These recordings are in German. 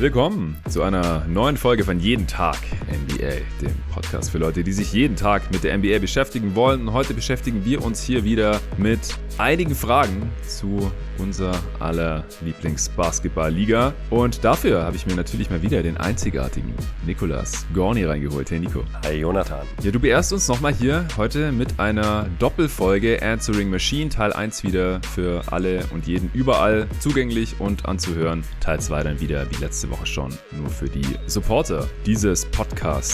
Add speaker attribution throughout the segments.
Speaker 1: Willkommen zu einer neuen Folge von Jeden Tag NBA, dem Podcast für Leute, die sich jeden Tag mit der NBA beschäftigen wollen. Und heute beschäftigen wir uns hier wieder mit einigen Fragen zu unser aller Lieblingsbasketballliga. Und dafür habe ich mir natürlich mal wieder den einzigartigen Nikolas Gorni reingeholt. Hey Nico.
Speaker 2: Hi Jonathan.
Speaker 1: Ja, du beehrst uns nochmal hier heute mit einer Doppelfolge Answering Machine. Teil 1 wieder für alle und jeden überall zugänglich und anzuhören. Teil 2 dann wieder wie letzte Woche schon nur für die Supporter dieses Podcasts.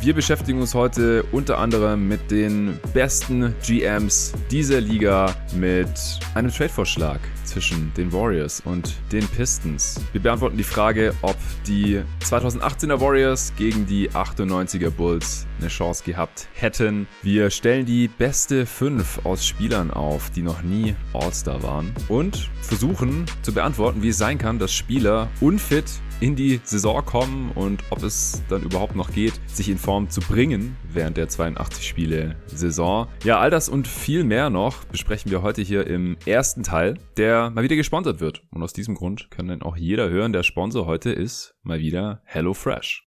Speaker 1: Wir beschäftigen uns heute unter anderem mit den besten GMs dieser Liga, mit einem Trade-Vorschlag zwischen den Warriors und den Pistons. Wir beantworten die Frage, ob die 2018er Warriors gegen die 98er Bulls eine Chance gehabt hätten. Wir stellen die beste 5 aus Spielern auf, die noch nie All-Star waren und versuchen zu beantworten, wie es sein kann, dass Spieler unfit in die Saison kommen und ob es dann überhaupt noch geht, sich in Form zu bringen während der 82 Spiele Saison. Ja, all das und viel mehr noch besprechen wir heute hier im ersten Teil, der mal wieder gesponsert wird. Und aus diesem Grund kann dann auch jeder hören, der Sponsor heute ist mal wieder HelloFresh.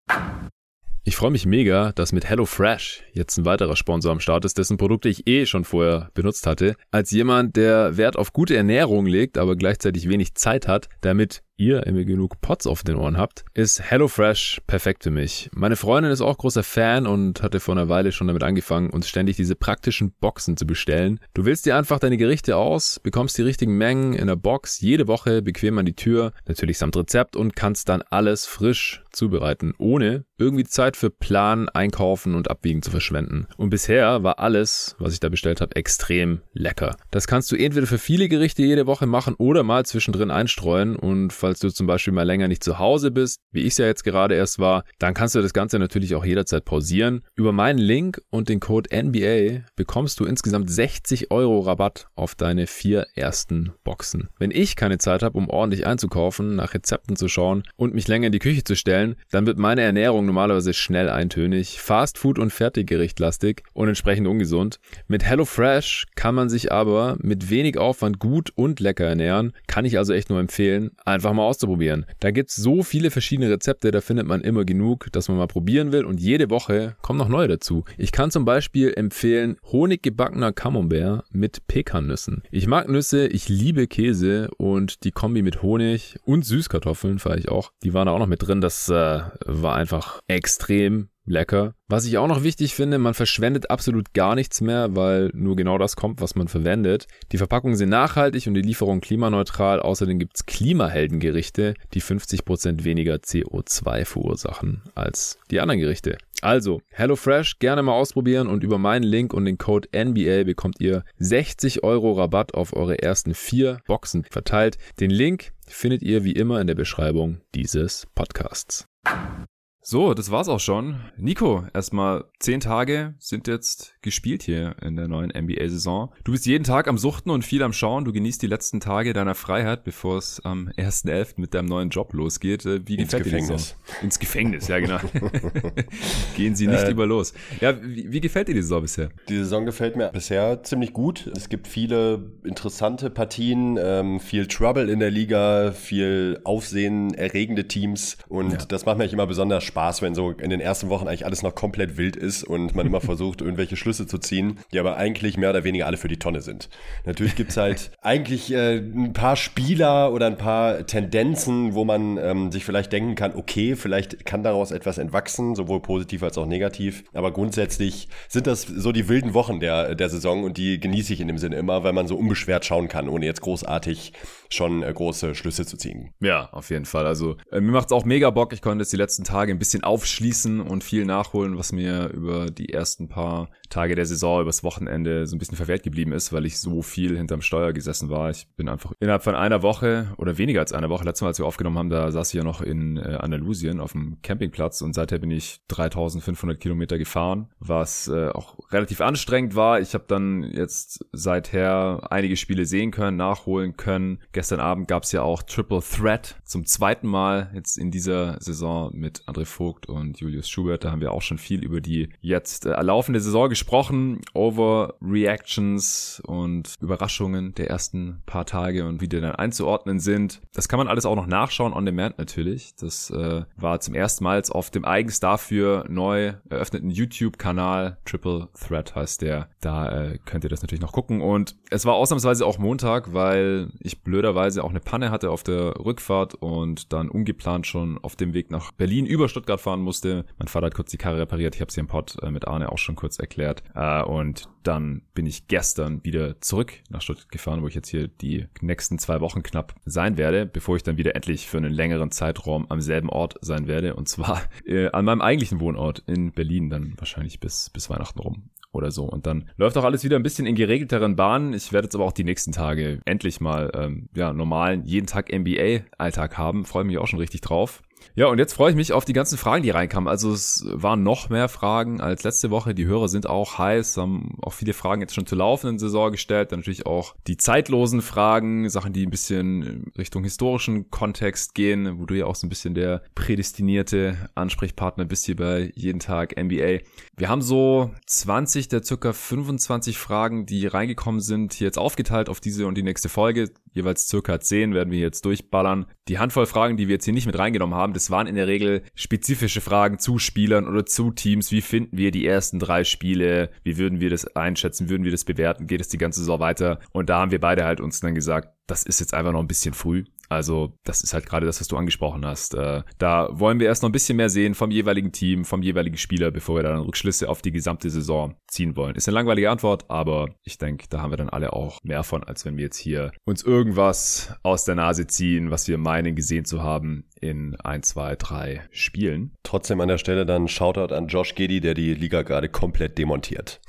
Speaker 1: Ich freue mich mega, dass mit HelloFresh jetzt ein weiterer Sponsor am Start ist, dessen Produkte ich eh schon vorher benutzt hatte. Als jemand, der Wert auf gute Ernährung legt, aber gleichzeitig wenig Zeit hat, damit ihr immer genug Pots auf den Ohren habt, ist HelloFresh perfekt für mich. Meine Freundin ist auch großer Fan und hatte vor einer Weile schon damit angefangen, uns ständig diese praktischen Boxen zu bestellen. Du wählst dir einfach deine Gerichte aus, bekommst die richtigen Mengen in der Box jede Woche bequem an die Tür, natürlich samt Rezept und kannst dann alles frisch zubereiten, ohne irgendwie Zeit für Planen, Einkaufen und Abwiegen zu verschwenden. Und bisher war alles, was ich da bestellt habe, extrem lecker. Das kannst du entweder für viele Gerichte jede Woche machen oder mal zwischendrin einstreuen und falls du zum Beispiel mal länger nicht zu Hause bist, wie ich es ja jetzt gerade erst war, dann kannst du das Ganze natürlich auch jederzeit pausieren. Über meinen Link und den Code NBA bekommst du insgesamt 60 Euro Rabatt auf deine vier ersten Boxen. Wenn ich keine Zeit habe, um ordentlich einzukaufen, nach Rezepten zu schauen und mich länger in die Küche zu stellen, dann wird meine Ernährung normalerweise schnell eintönig, Fastfood und Fertiggerichtlastig und entsprechend ungesund. Mit HelloFresh kann man sich aber mit wenig Aufwand gut und lecker ernähren. Kann ich also echt nur empfehlen. Einfach mal auszuprobieren. Da gibt's so viele verschiedene Rezepte, da findet man immer genug, dass man mal probieren will und jede Woche kommen noch neue dazu. Ich kann zum Beispiel empfehlen honiggebackener Camembert mit Pekannüssen. Ich mag Nüsse, ich liebe Käse und die Kombi mit Honig und Süßkartoffeln fahre ich auch. Die waren da auch noch mit drin. Das äh, war einfach extrem lecker. Was ich auch noch wichtig finde, man verschwendet absolut gar nichts mehr, weil nur genau das kommt, was man verwendet. Die Verpackungen sind nachhaltig und die Lieferung klimaneutral. Außerdem gibt's Klimaheldengerichte, die 50% weniger CO2 verursachen als die anderen Gerichte. Also, HelloFresh gerne mal ausprobieren und über meinen Link und den Code NBA bekommt ihr 60 Euro Rabatt auf eure ersten vier Boxen verteilt. Den Link findet ihr wie immer in der Beschreibung dieses Podcasts. So, das war's auch schon. Nico, erstmal zehn Tage sind jetzt gespielt hier in der neuen NBA-Saison. Du bist jeden Tag am Suchten und viel am Schauen. Du genießt die letzten Tage deiner Freiheit, bevor es am 1.11. mit deinem neuen Job losgeht. Wie
Speaker 2: Ins
Speaker 1: gefällt dir die
Speaker 2: Gefängnis.
Speaker 1: Ins Gefängnis, ja genau. Gehen sie nicht
Speaker 2: Äh,
Speaker 1: über los. Ja, wie, wie gefällt dir die Saison bisher?
Speaker 2: Die Saison gefällt mir bisher ziemlich gut. Es gibt viele interessante Partien, ähm, viel Trouble in der Liga, viel Aufsehen erregende Teams und
Speaker 1: Ja.
Speaker 2: das macht mir eigentlich immer besonders Spaß, wenn so in den ersten Wochen eigentlich alles noch komplett wild ist und man immer versucht, irgendwelche Schlüsse zu ziehen, die aber eigentlich mehr oder weniger alle für die Tonne sind. Natürlich gibt's halt eigentlich äh, ein paar Spieler oder ein paar Tendenzen, wo man ähm, sich vielleicht denken kann, okay, vielleicht kann daraus etwas entwachsen, sowohl positiv als auch negativ. Aber grundsätzlich sind das so die wilden Wochen der, der Saison und die genieße ich in dem Sinne immer, weil man so unbeschwert schauen kann, ohne jetzt großartig schon äh, große Schlüsse zu ziehen.
Speaker 1: Ja, auf jeden Fall. Also äh, mir macht's auch mega Bock. Ich konnte jetzt die letzten Tage ein bisschen aufschließen und viel nachholen, was mir über die ersten paar Tage der Saison, übers Wochenende so ein bisschen verwehrt geblieben ist, weil ich so viel hinterm Steuer gesessen war. Ich bin einfach innerhalb von einer Woche oder weniger als einer Woche, letztes Mal, als wir aufgenommen haben, da saß ich ja noch in äh, Andalusien auf dem Campingplatz und seither bin ich 3500 Kilometer gefahren, was äh, auch relativ anstrengend war. Ich habe dann jetzt seither einige Spiele sehen können, nachholen können, Gestern Abend gab es ja auch Triple Threat zum zweiten Mal jetzt in dieser Saison mit André Vogt und Julius Schubert. Da haben wir auch schon viel über die jetzt äh, laufende Saison gesprochen, Overreactions und Überraschungen der ersten paar Tage und wie die dann einzuordnen sind. Das kann man alles auch noch nachschauen on demand natürlich. Das äh, war zum ersten Mal auf dem eigens dafür neu eröffneten YouTube-Kanal Triple Threat heißt der. Da äh, könnt ihr das natürlich noch gucken. Und es war ausnahmsweise auch Montag, weil ich blöderweise auch eine Panne hatte auf der Rückfahrt und dann ungeplant schon auf dem Weg nach Berlin über Stuttgart fahren musste. Mein Vater hat kurz die Karre repariert. Ich habe sie im Pod äh, mit Arne auch schon kurz erklärt. Äh, und dann bin ich gestern wieder zurück nach Stuttgart gefahren, wo ich jetzt hier die nächsten zwei Wochen knapp sein werde, bevor ich dann wieder endlich für einen längeren Zeitraum am selben Ort sein werde. Und zwar äh, an meinem eigentlichen Wohnort in Berlin, dann wahrscheinlich bis, bis Weihnachten rum oder so. Und dann läuft auch alles wieder ein bisschen in geregelteren Bahnen. Ich werde jetzt aber auch die nächsten Tage endlich mal ähm, ja normalen jeden Tag NBA-Alltag haben. Freue mich auch schon richtig drauf. Ja, und jetzt freue ich mich auf die ganzen Fragen, die reinkamen. Also es waren noch mehr Fragen als letzte Woche. Die Hörer sind auch heiß, haben auch viele Fragen jetzt schon zur laufenden Saison gestellt. Dann natürlich auch die zeitlosen Fragen, Sachen, die ein bisschen Richtung historischen Kontext gehen, wo du ja auch so ein bisschen der prädestinierte Ansprechpartner bist hier bei jeden Tag NBA. Wir haben so 20 der circa 25 Fragen, die reingekommen sind, hier jetzt aufgeteilt auf diese und die nächste Folge jeweils circa 10 werden wir jetzt durchballern. Die Handvoll Fragen, die wir jetzt hier nicht mit reingenommen haben, das waren in der Regel spezifische Fragen zu Spielern oder zu Teams. Wie finden wir die ersten drei Spiele? Wie würden wir das einschätzen? Würden wir das bewerten? Geht es die ganze Saison weiter? Und da haben wir beide halt uns dann gesagt, das ist jetzt einfach noch ein bisschen früh. Also das ist halt gerade das, was du angesprochen hast. Äh, da wollen wir erst noch ein bisschen mehr sehen vom jeweiligen Team, vom jeweiligen Spieler, bevor wir dann Rückschlüsse auf die gesamte Saison ziehen wollen. Ist eine langweilige Antwort, aber ich denke, da haben wir dann alle auch mehr von, als wenn wir jetzt hier uns irgendwas aus der Nase ziehen, was wir meinen gesehen zu haben in ein, zwei, drei Spielen.
Speaker 2: Trotzdem an der Stelle dann Shoutout an Josh Gedi, der die Liga gerade komplett demontiert.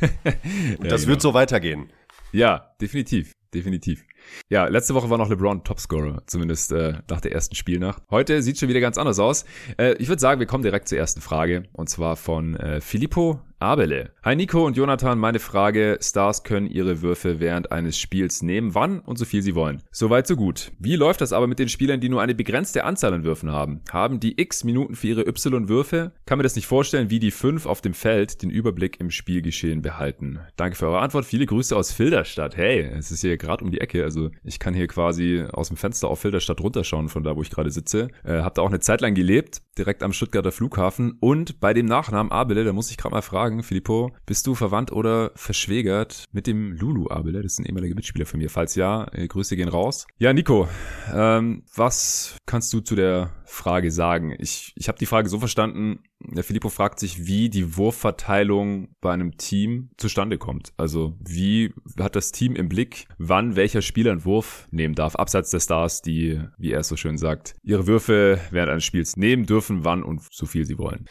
Speaker 2: Und das ja, genau. wird so weitergehen.
Speaker 1: Ja, definitiv, definitiv. Ja, letzte Woche war noch LeBron Topscorer, zumindest äh, nach der ersten Spielnacht. Heute sieht schon wieder ganz anders aus. Äh, ich würde sagen, wir kommen direkt zur ersten Frage und zwar von äh, Filippo Abele. Hi Nico und Jonathan, meine Frage. Stars können ihre Würfe während eines Spiels nehmen, wann und so viel sie wollen. Soweit so gut. Wie läuft das aber mit den Spielern, die nur eine begrenzte Anzahl an Würfen haben? Haben die x Minuten für ihre Y-Würfe? Kann mir das nicht vorstellen, wie die fünf auf dem Feld den Überblick im Spielgeschehen behalten. Danke für eure Antwort. Viele Grüße aus Filderstadt. Hey, es ist hier gerade um die Ecke. Also ich kann hier quasi aus dem Fenster auf Filderstadt runterschauen, von da, wo ich gerade sitze. Äh, hab da auch eine Zeit lang gelebt, direkt am Stuttgarter Flughafen. Und bei dem Nachnamen Abele, da muss ich gerade mal fragen, fragen, Filippo, bist du verwandt oder verschwägert mit dem Lulu Abele? Das ist ein ehemaliger Mitspieler von mir. Falls ja, äh, Grüße gehen raus. Ja, Nico, ähm, was kannst du zu der Frage sagen? Ich, ich habe die Frage so verstanden, der Filippo fragt sich, wie die Wurfverteilung bei einem Team zustande kommt. Also wie hat das Team im Blick, wann welcher Spieler einen Wurf nehmen darf, abseits der Stars, die, wie er es so schön sagt, ihre Würfe während eines Spiels nehmen dürfen, wann und so viel sie wollen.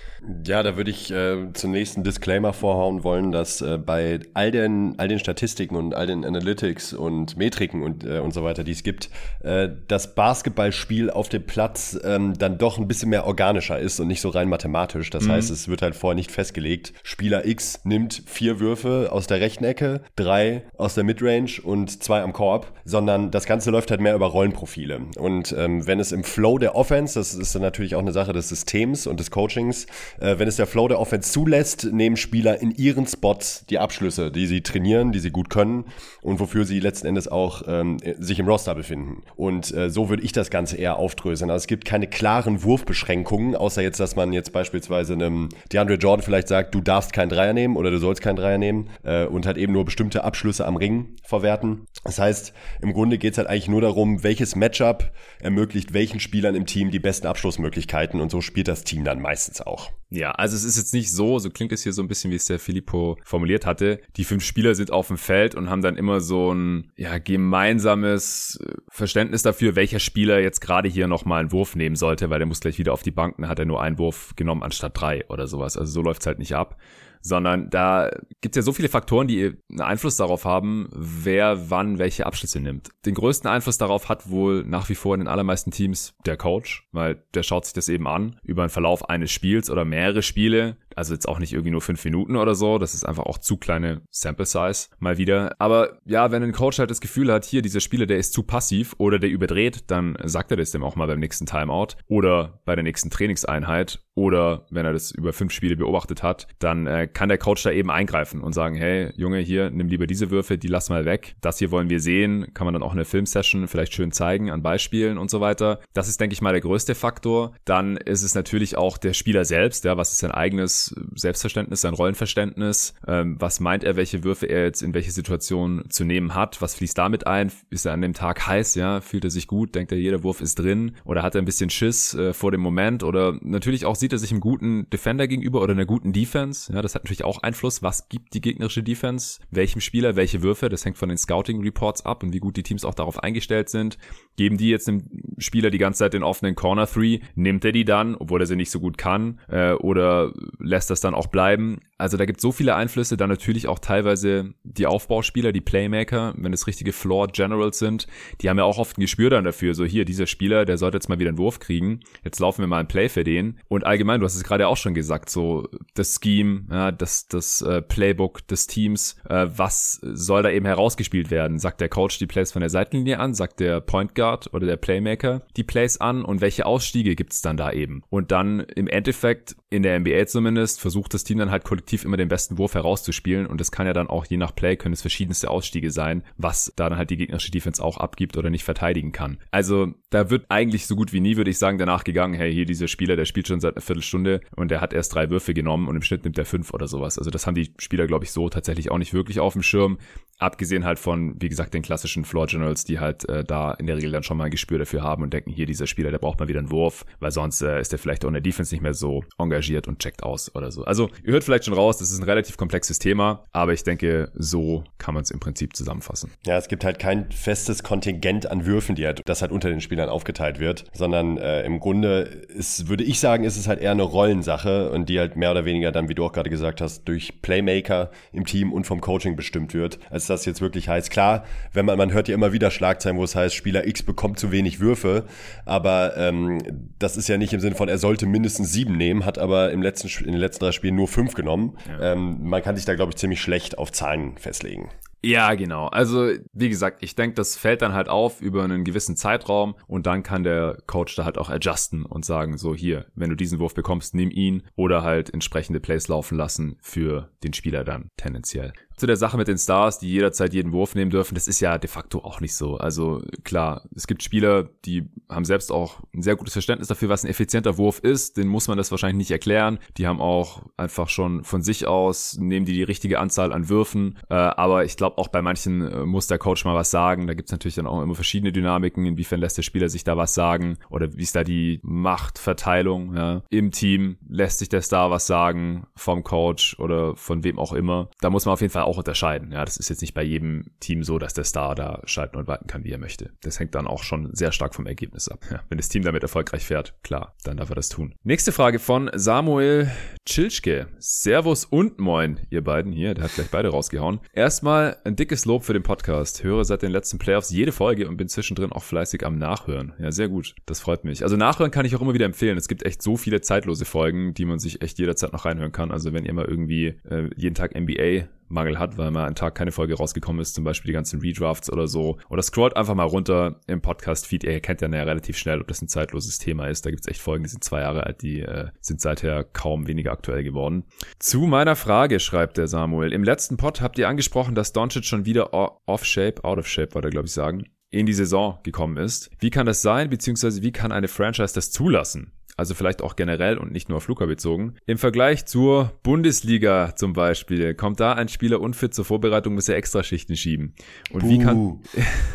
Speaker 2: Ja, da würde ich äh, zunächst einen Disclaimer vorhauen wollen, dass äh, bei all den, all den Statistiken und all den Analytics und Metriken und, äh, und so weiter, die es gibt, äh, das Basketballspiel auf dem Platz ähm, dann doch ein bisschen mehr organischer ist und nicht so rein mathematisch automatisch. Das mhm. heißt, es wird halt vorher nicht festgelegt. Spieler X nimmt vier Würfe aus der rechten Ecke, drei aus der Midrange und zwei am Korb, sondern das Ganze läuft halt mehr über Rollenprofile. Und ähm, wenn es im Flow der Offense, das ist dann natürlich auch eine Sache des Systems und des Coachings, äh, wenn es der Flow der Offense zulässt, nehmen Spieler in ihren Spots die Abschlüsse, die sie trainieren, die sie gut können und wofür sie letzten Endes auch ähm, sich im Roster befinden. Und äh, so würde ich das Ganze eher aufdröseln. Also es gibt keine klaren Wurfbeschränkungen, außer jetzt, dass man jetzt beispielsweise beispielsweise einem DeAndre Jordan vielleicht sagt, du darfst keinen Dreier nehmen oder du sollst keinen Dreier nehmen äh, und halt eben nur bestimmte Abschlüsse am Ring verwerten. Das heißt, im Grunde geht es halt eigentlich nur darum, welches Matchup ermöglicht welchen Spielern im Team die besten Abschlussmöglichkeiten und so spielt das Team dann meistens auch.
Speaker 1: Ja, also es ist jetzt nicht so, so klingt es hier so ein bisschen, wie es der Filippo formuliert hatte. Die fünf Spieler sind auf dem Feld und haben dann immer so ein ja, gemeinsames äh, Verständnis dafür, welcher Spieler jetzt gerade hier nochmal einen Wurf nehmen sollte, weil der muss gleich wieder auf die Bank, dann hat er nur einen Wurf genommen anstatt drei oder sowas. Also so läuft's halt nicht ab sondern da gibt's ja so viele Faktoren, die einen Einfluss darauf haben, wer wann welche Abschlüsse nimmt. Den größten Einfluss darauf hat wohl nach wie vor in den allermeisten Teams der Coach, weil der schaut sich das eben an über einen Verlauf eines Spiels oder mehrere Spiele. Also jetzt auch nicht irgendwie nur fünf Minuten oder so. Das ist einfach auch zu kleine Sample Size mal wieder. Aber ja, wenn ein Coach halt das Gefühl hat, hier dieser Spieler, der ist zu passiv oder der überdreht, dann sagt er das dem auch mal beim nächsten Timeout oder bei der nächsten Trainingseinheit oder wenn er das über fünf Spiele beobachtet hat, dann äh, kann der Coach da eben eingreifen und sagen, hey Junge, hier nimm lieber diese Würfe, die lass mal weg. Das hier wollen wir sehen, kann man dann auch in der Filmsession vielleicht schön zeigen an Beispielen und so weiter. Das ist, denke ich mal, der größte Faktor. Dann ist es natürlich auch der Spieler selbst, ja, was ist sein eigenes Selbstverständnis, sein Rollenverständnis, ähm, was meint er, welche Würfe er jetzt in welche Situation zu nehmen hat, was fließt damit ein, ist er an dem Tag heiß, ja, fühlt er sich gut, denkt er, jeder Wurf ist drin oder hat er ein bisschen Schiss äh, vor dem Moment oder natürlich auch sieht er sich einem guten Defender gegenüber oder einer guten Defense. Ja, das hat natürlich auch Einfluss. Was gibt die gegnerische Defense? Welchem Spieler welche Würfe? Das hängt von den Scouting Reports ab und wie gut die Teams auch darauf eingestellt sind. Geben die jetzt dem Spieler die ganze Zeit den offenen Corner Three? Nimmt er die dann, obwohl er sie nicht so gut kann? Äh, oder lässt das dann auch bleiben? Also da gibt so viele Einflüsse, dann natürlich auch teilweise die Aufbauspieler, die Playmaker, wenn es richtige Floor Generals sind, die haben ja auch oft ein Gespür dann dafür, so hier, dieser Spieler, der sollte jetzt mal wieder einen Wurf kriegen, jetzt laufen wir mal ein Play für den. Und allgemein, du hast es gerade auch schon gesagt, so das Scheme, ja, das, das äh, Playbook des Teams, äh, was soll da eben herausgespielt werden? Sagt der Coach die Plays von der Seitenlinie an, sagt der Point Guard oder der Playmaker die Plays an und welche Ausstiege gibt's dann da eben? Und dann im Endeffekt, in der NBA zumindest, versucht das Team dann halt kollektiv immer den besten Wurf herauszuspielen und es kann ja dann auch je nach Play können es verschiedenste Ausstiege sein, was da dann halt die gegnerische Defense auch abgibt oder nicht verteidigen kann. Also da wird eigentlich so gut wie nie, würde ich sagen, danach gegangen, hey, hier dieser Spieler, der spielt schon seit einer Viertelstunde und der hat erst drei Würfe genommen und im Schnitt nimmt er fünf oder sowas. Also das haben die Spieler, glaube ich, so tatsächlich auch nicht wirklich auf dem Schirm. Abgesehen halt von, wie gesagt, den klassischen Floor Generals, die halt äh, da in der Regel dann schon mal ein Gespür dafür haben und denken, hier dieser Spieler, der braucht mal wieder einen Wurf, weil sonst äh, ist er vielleicht auch in der Defense nicht mehr so engagiert und checkt aus oder so. Also ihr hört vielleicht schon raus, das ist ein relativ komplexes Thema, aber ich denke, so kann man es im Prinzip zusammenfassen.
Speaker 2: Ja, es gibt halt kein festes Kontingent an Würfen, die halt, das halt unter den Spielern aufgeteilt wird, sondern äh, im Grunde ist, würde ich sagen, ist es halt eher eine Rollensache und die halt mehr oder weniger dann, wie du auch gerade gesagt hast, durch Playmaker im Team und vom Coaching bestimmt wird, als das jetzt wirklich heißt. Klar, wenn man, man hört ja immer wieder Schlagzeilen, wo es heißt, Spieler X bekommt zu wenig Würfe, aber ähm, das ist ja nicht im Sinne von, er sollte mindestens sieben nehmen, hat aber im letzten, in den letzten drei Spielen nur fünf genommen. Ja. Ähm, man kann sich da, glaube ich, ziemlich schlecht auf Zahlen festlegen.
Speaker 1: Ja, genau. Also, wie gesagt, ich denke, das fällt dann halt auf über einen gewissen Zeitraum und dann kann der Coach da halt auch adjusten und sagen, so hier, wenn du diesen Wurf bekommst, nimm ihn oder halt entsprechende Plays laufen lassen für den Spieler dann tendenziell zu der Sache mit den Stars, die jederzeit jeden Wurf nehmen dürfen, das ist ja de facto auch nicht so. Also klar, es gibt Spieler, die haben selbst auch ein sehr gutes Verständnis dafür, was ein effizienter Wurf ist. Den muss man das wahrscheinlich nicht erklären. Die haben auch einfach schon von sich aus, nehmen die die richtige Anzahl an Würfen. Äh, aber ich glaube, auch bei manchen äh, muss der Coach mal was sagen. Da gibt's natürlich dann auch immer verschiedene Dynamiken. Inwiefern lässt der Spieler sich da was sagen? Oder wie ist da die Machtverteilung ja? im Team? Lässt sich der Star was sagen vom Coach oder von wem auch immer? Da muss man auf jeden Fall auch unterscheiden. Ja, das ist jetzt nicht bei jedem Team so, dass der Star da schalten und walten kann, wie er möchte. Das hängt dann auch schon sehr stark vom Ergebnis ab. Ja, wenn das Team damit erfolgreich fährt, klar, dann darf er das tun. Nächste Frage von Samuel Tschilschke. Servus und moin, ihr beiden hier. Der hat gleich beide rausgehauen. Erstmal ein dickes Lob für den Podcast. Höre seit den letzten Playoffs jede Folge und bin zwischendrin auch fleißig am Nachhören. Ja, sehr gut. Das freut mich. Also nachhören kann ich auch immer wieder empfehlen. Es gibt echt so viele zeitlose Folgen, die man sich echt jederzeit noch reinhören kann. Also wenn ihr mal irgendwie äh, jeden Tag NBA Mangel hat, weil mal einen Tag keine Folge rausgekommen ist, zum Beispiel die ganzen Redrafts oder so. Oder scrollt einfach mal runter im Podcast-Feed. Ihr kennt ja relativ schnell, ob das ein zeitloses Thema ist. Da gibt's echt Folgen, die sind zwei Jahre alt, die äh, sind seither kaum weniger aktuell geworden. Zu meiner Frage, schreibt der Samuel. Im letzten Pod habt ihr angesprochen, dass Doncic schon wieder off-shape, out of shape, wollte er glaube ich sagen, in die Saison gekommen ist. Wie kann das sein, beziehungsweise wie kann eine Franchise das zulassen? Also vielleicht auch generell und nicht nur auf Luca bezogen. Im Vergleich zur Bundesliga zum Beispiel, kommt da ein Spieler unfit zur Vorbereitung, muss er extra Schichten schieben. Und Buh. wie kann,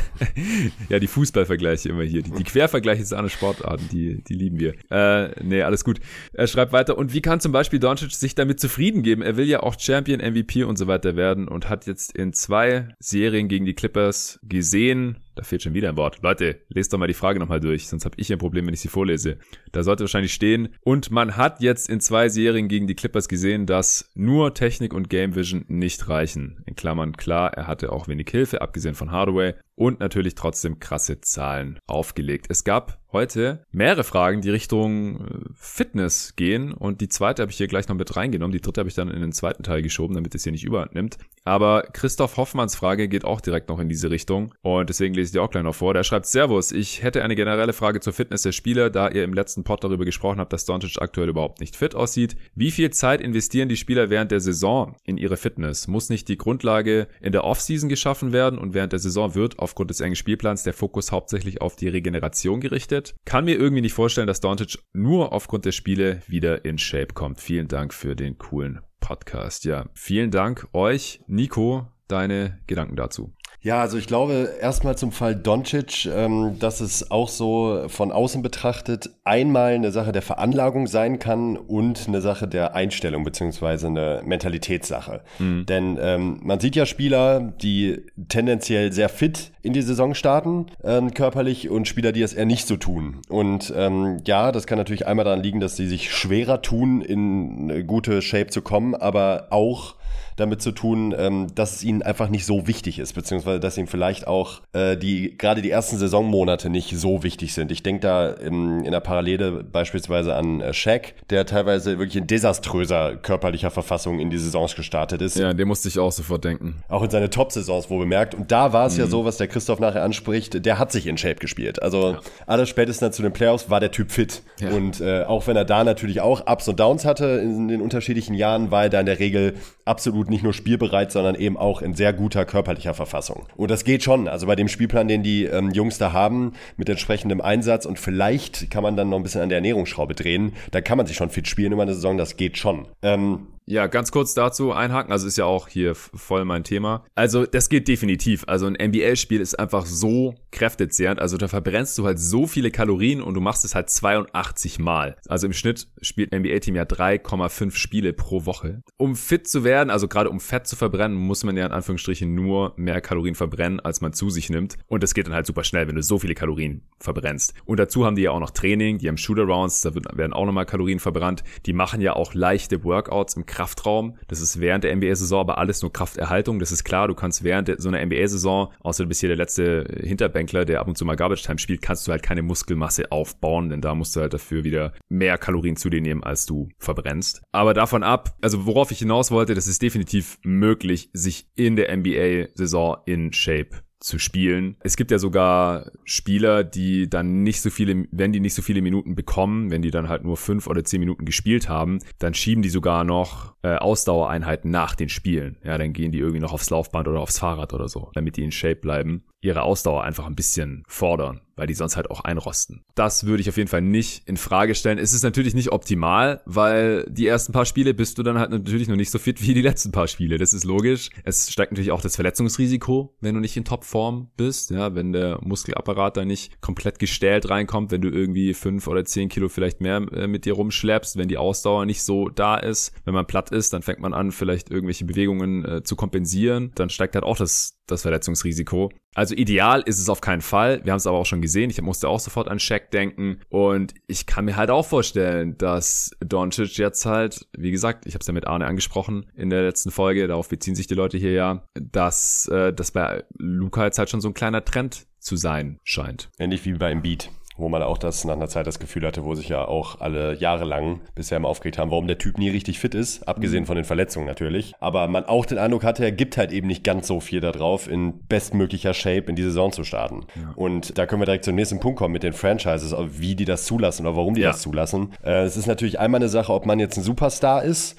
Speaker 1: ja, die Fußballvergleiche immer hier, die, die Quervergleiche zu anderen Sportarten, die, die lieben wir. Äh, nee, alles gut. Er schreibt weiter, und wie kann zum Beispiel Doncic sich damit zufrieden geben? Er will ja auch Champion, MVP und so weiter werden und hat jetzt in zwei Serien gegen die Clippers gesehen, da fehlt schon wieder ein Wort. Leute, lest doch mal die Frage nochmal durch, sonst habe ich ein Problem, wenn ich sie vorlese. Da sollte wahrscheinlich stehen. Und man hat jetzt in zwei Serien gegen die Clippers gesehen, dass nur Technik und Game Vision nicht reichen. In Klammern klar, er hatte auch wenig Hilfe, abgesehen von Hardaway. Und natürlich trotzdem krasse Zahlen aufgelegt. Es gab heute mehrere Fragen, die Richtung äh, Fitness gehen und die zweite habe ich hier gleich noch mit reingenommen. Die dritte habe ich dann in den zweiten Teil geschoben, damit es hier nicht überhand nimmt. Aber Christoph Hoffmanns Frage geht auch direkt noch in diese Richtung und deswegen lese ich die auch gleich noch vor. Der schreibt Servus, ich hätte eine generelle Frage zur Fitness der Spieler, da ihr im letzten Pod darüber gesprochen habt, dass Doncic aktuell überhaupt nicht fit aussieht. Wie viel Zeit investieren die Spieler während der Saison in ihre Fitness? Muss nicht die Grundlage in der Offseason geschaffen werden und während der Saison wird aufgrund des engen Spielplans der Fokus hauptsächlich auf die Regeneration gerichtet? Kann mir irgendwie nicht vorstellen, dass Doncic nur aufgrund der Spiele wieder in Shape kommt. Vielen Dank für den coolen Podcast. Ja, vielen Dank euch. Nico, deine Gedanken dazu.
Speaker 2: Ja, also ich glaube erstmal zum Fall Doncic, ähm, dass es auch so von außen betrachtet einmal eine Sache der Veranlagung sein kann und eine Sache der Einstellung beziehungsweise eine Mentalitätssache. Mhm. Denn ähm, man sieht ja Spieler, die tendenziell sehr fit in die Saison starten, ähm, körperlich, und Spieler, die es eher nicht so tun. Und ähm, ja, das kann natürlich einmal daran liegen, dass sie sich schwerer tun, in eine gute Shape zu kommen, aber auch damit zu tun, ähm, dass es ihnen einfach nicht so wichtig ist, beziehungsweise dass ihnen vielleicht auch äh, die gerade die ersten Saisonmonate nicht so wichtig sind. Ich denke da in, in der Parallele beispielsweise an äh, Shaq, der teilweise wirklich in desaströser körperlicher Verfassung in die Saisons gestartet ist.
Speaker 1: Ja, dem musste ich auch sofort denken.
Speaker 2: Auch in seine Top-Saisons, wo bemerkt. Und da war es mhm. ja so, was der Christoph nachher anspricht, der hat sich in Shape gespielt. Also ja. alles spätestens zu den Playoffs war der Typ fit. Ja. Und äh, auch wenn er da natürlich auch Ups und Downs hatte in den unterschiedlichen Jahren, war er da in der Regel absolut nicht nur spielbereit, sondern eben auch in sehr guter körperlicher Verfassung. Und das geht schon. Also bei dem Spielplan, den die ähm, Jungs da haben, mit entsprechendem Einsatz und vielleicht kann man dann noch ein bisschen an der Ernährungsschraube drehen, da kann man sich schon fit spielen über eine Saison, das geht schon. Ähm,
Speaker 1: ja, ganz kurz dazu einhaken, also ist ja auch hier voll mein Thema. Also das geht definitiv. Also ein NBA-Spiel ist einfach so kräftezehrend. Also da verbrennst du halt so viele Kalorien und du machst es halt 82 Mal. Also im Schnitt spielt ein NBA-Team ja 3,5 Spiele pro Woche. Um fit zu werden, also gerade um Fett zu verbrennen, muss man ja in Anführungsstrichen nur mehr Kalorien verbrennen, als man zu sich nimmt. Und das geht dann halt super schnell, wenn du so viele Kalorien verbrennst. Und dazu haben die ja auch noch Training, die haben Shootarounds, da werden auch nochmal Kalorien verbrannt. Die machen ja auch leichte Workouts im Kraftraum. Das ist während der NBA-Saison aber alles nur Krafterhaltung. Das ist klar, du kannst während so einer NBA-Saison, außer du bist hier der letzte Hinterbänkler, der ab und zu mal Garbage Time spielt, kannst du halt keine Muskelmasse aufbauen, denn da musst du halt dafür wieder mehr Kalorien zu dir nehmen, als du verbrennst. Aber davon ab, also worauf ich hinaus wollte, das ist definitiv möglich, sich in der NBA-Saison in Shape zu spielen. Es gibt ja sogar Spieler, die dann nicht so viele, wenn die nicht so viele Minuten bekommen, wenn die dann halt nur fünf oder zehn Minuten gespielt haben, dann schieben die sogar noch äh, Ausdauereinheiten nach den Spielen. Ja, dann gehen die irgendwie noch aufs Laufband oder aufs Fahrrad oder so, damit die in Shape bleiben ihre Ausdauer einfach ein bisschen fordern, weil die sonst halt auch einrosten. Das würde ich auf jeden Fall nicht in Frage stellen. Es ist natürlich nicht optimal, weil die ersten paar Spiele bist du dann halt natürlich noch nicht so fit wie die letzten paar Spiele. Das ist logisch. Es steigt natürlich auch das Verletzungsrisiko, wenn du nicht in Topform bist, ja, wenn der Muskelapparat da nicht komplett gestählt reinkommt, wenn du irgendwie fünf oder zehn Kilo vielleicht mehr äh, mit dir rumschleppst, wenn die Ausdauer nicht so da ist. Wenn man platt ist, dann fängt man an, vielleicht irgendwelche Bewegungen äh, zu kompensieren. Dann steigt halt auch das das Verletzungsrisiko. Also ideal ist es auf keinen Fall. Wir haben es aber auch schon gesehen. Ich musste auch sofort an Shaq denken. Und ich kann mir halt auch vorstellen, dass Doncic jetzt halt, wie gesagt, ich habe es ja mit Arne angesprochen in der letzten Folge, darauf beziehen sich die Leute hier ja, dass äh, das bei Luca jetzt halt schon so ein kleiner Trend zu sein scheint.
Speaker 2: Ähnlich wie bei Embiid wo man auch das nach einer Zeit das Gefühl hatte, wo sich ja auch alle Jahre lang bisher immer aufgeregt haben, warum der Typ nie richtig fit ist, abgesehen mhm. von den Verletzungen natürlich. Aber man auch den Eindruck hatte, er gibt halt eben nicht ganz so viel darauf, in bestmöglicher Shape in die Saison zu starten. Ja. Und da können wir direkt zum nächsten Punkt kommen mit den Franchises, wie die das zulassen oder warum die ja. das zulassen. Äh, es ist natürlich einmal eine Sache, ob man jetzt ein Superstar ist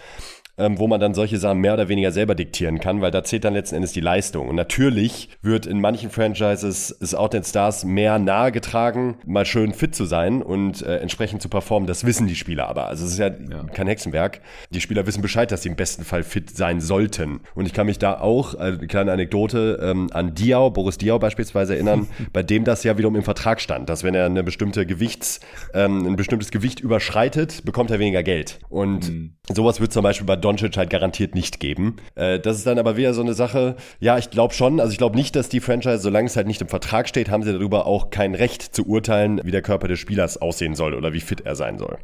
Speaker 2: ähm, wo man dann solche Sachen mehr oder weniger selber diktieren kann, weil da zählt dann letzten Endes die Leistung. Und natürlich wird in manchen Franchises es auch den Stars mehr nahegetragen, mal schön fit zu sein und äh, entsprechend zu performen. Das wissen die Spieler aber. Also es ist ja, ja, kein Hexenwerk. Die Spieler wissen Bescheid, dass sie im besten Fall fit sein sollten. Und ich kann mich da auch, äh, eine kleine Anekdote, ähm, an Diao, Boris Diao beispielsweise erinnern, bei dem das ja wiederum im Vertrag stand, dass wenn er eine bestimmte Gewichts, ähm, ein bestimmtes Gewicht überschreitet, bekommt er weniger Geld. Und mhm. sowas wird zum Beispiel bei Doncic halt garantiert nicht geben. Äh, das ist dann aber wieder so eine Sache, ja, ich glaube schon, also ich glaube nicht, dass die Franchise, solange es halt nicht im Vertrag steht, haben sie darüber auch kein Recht zu urteilen, wie der Körper des Spielers aussehen soll oder wie fit er sein soll.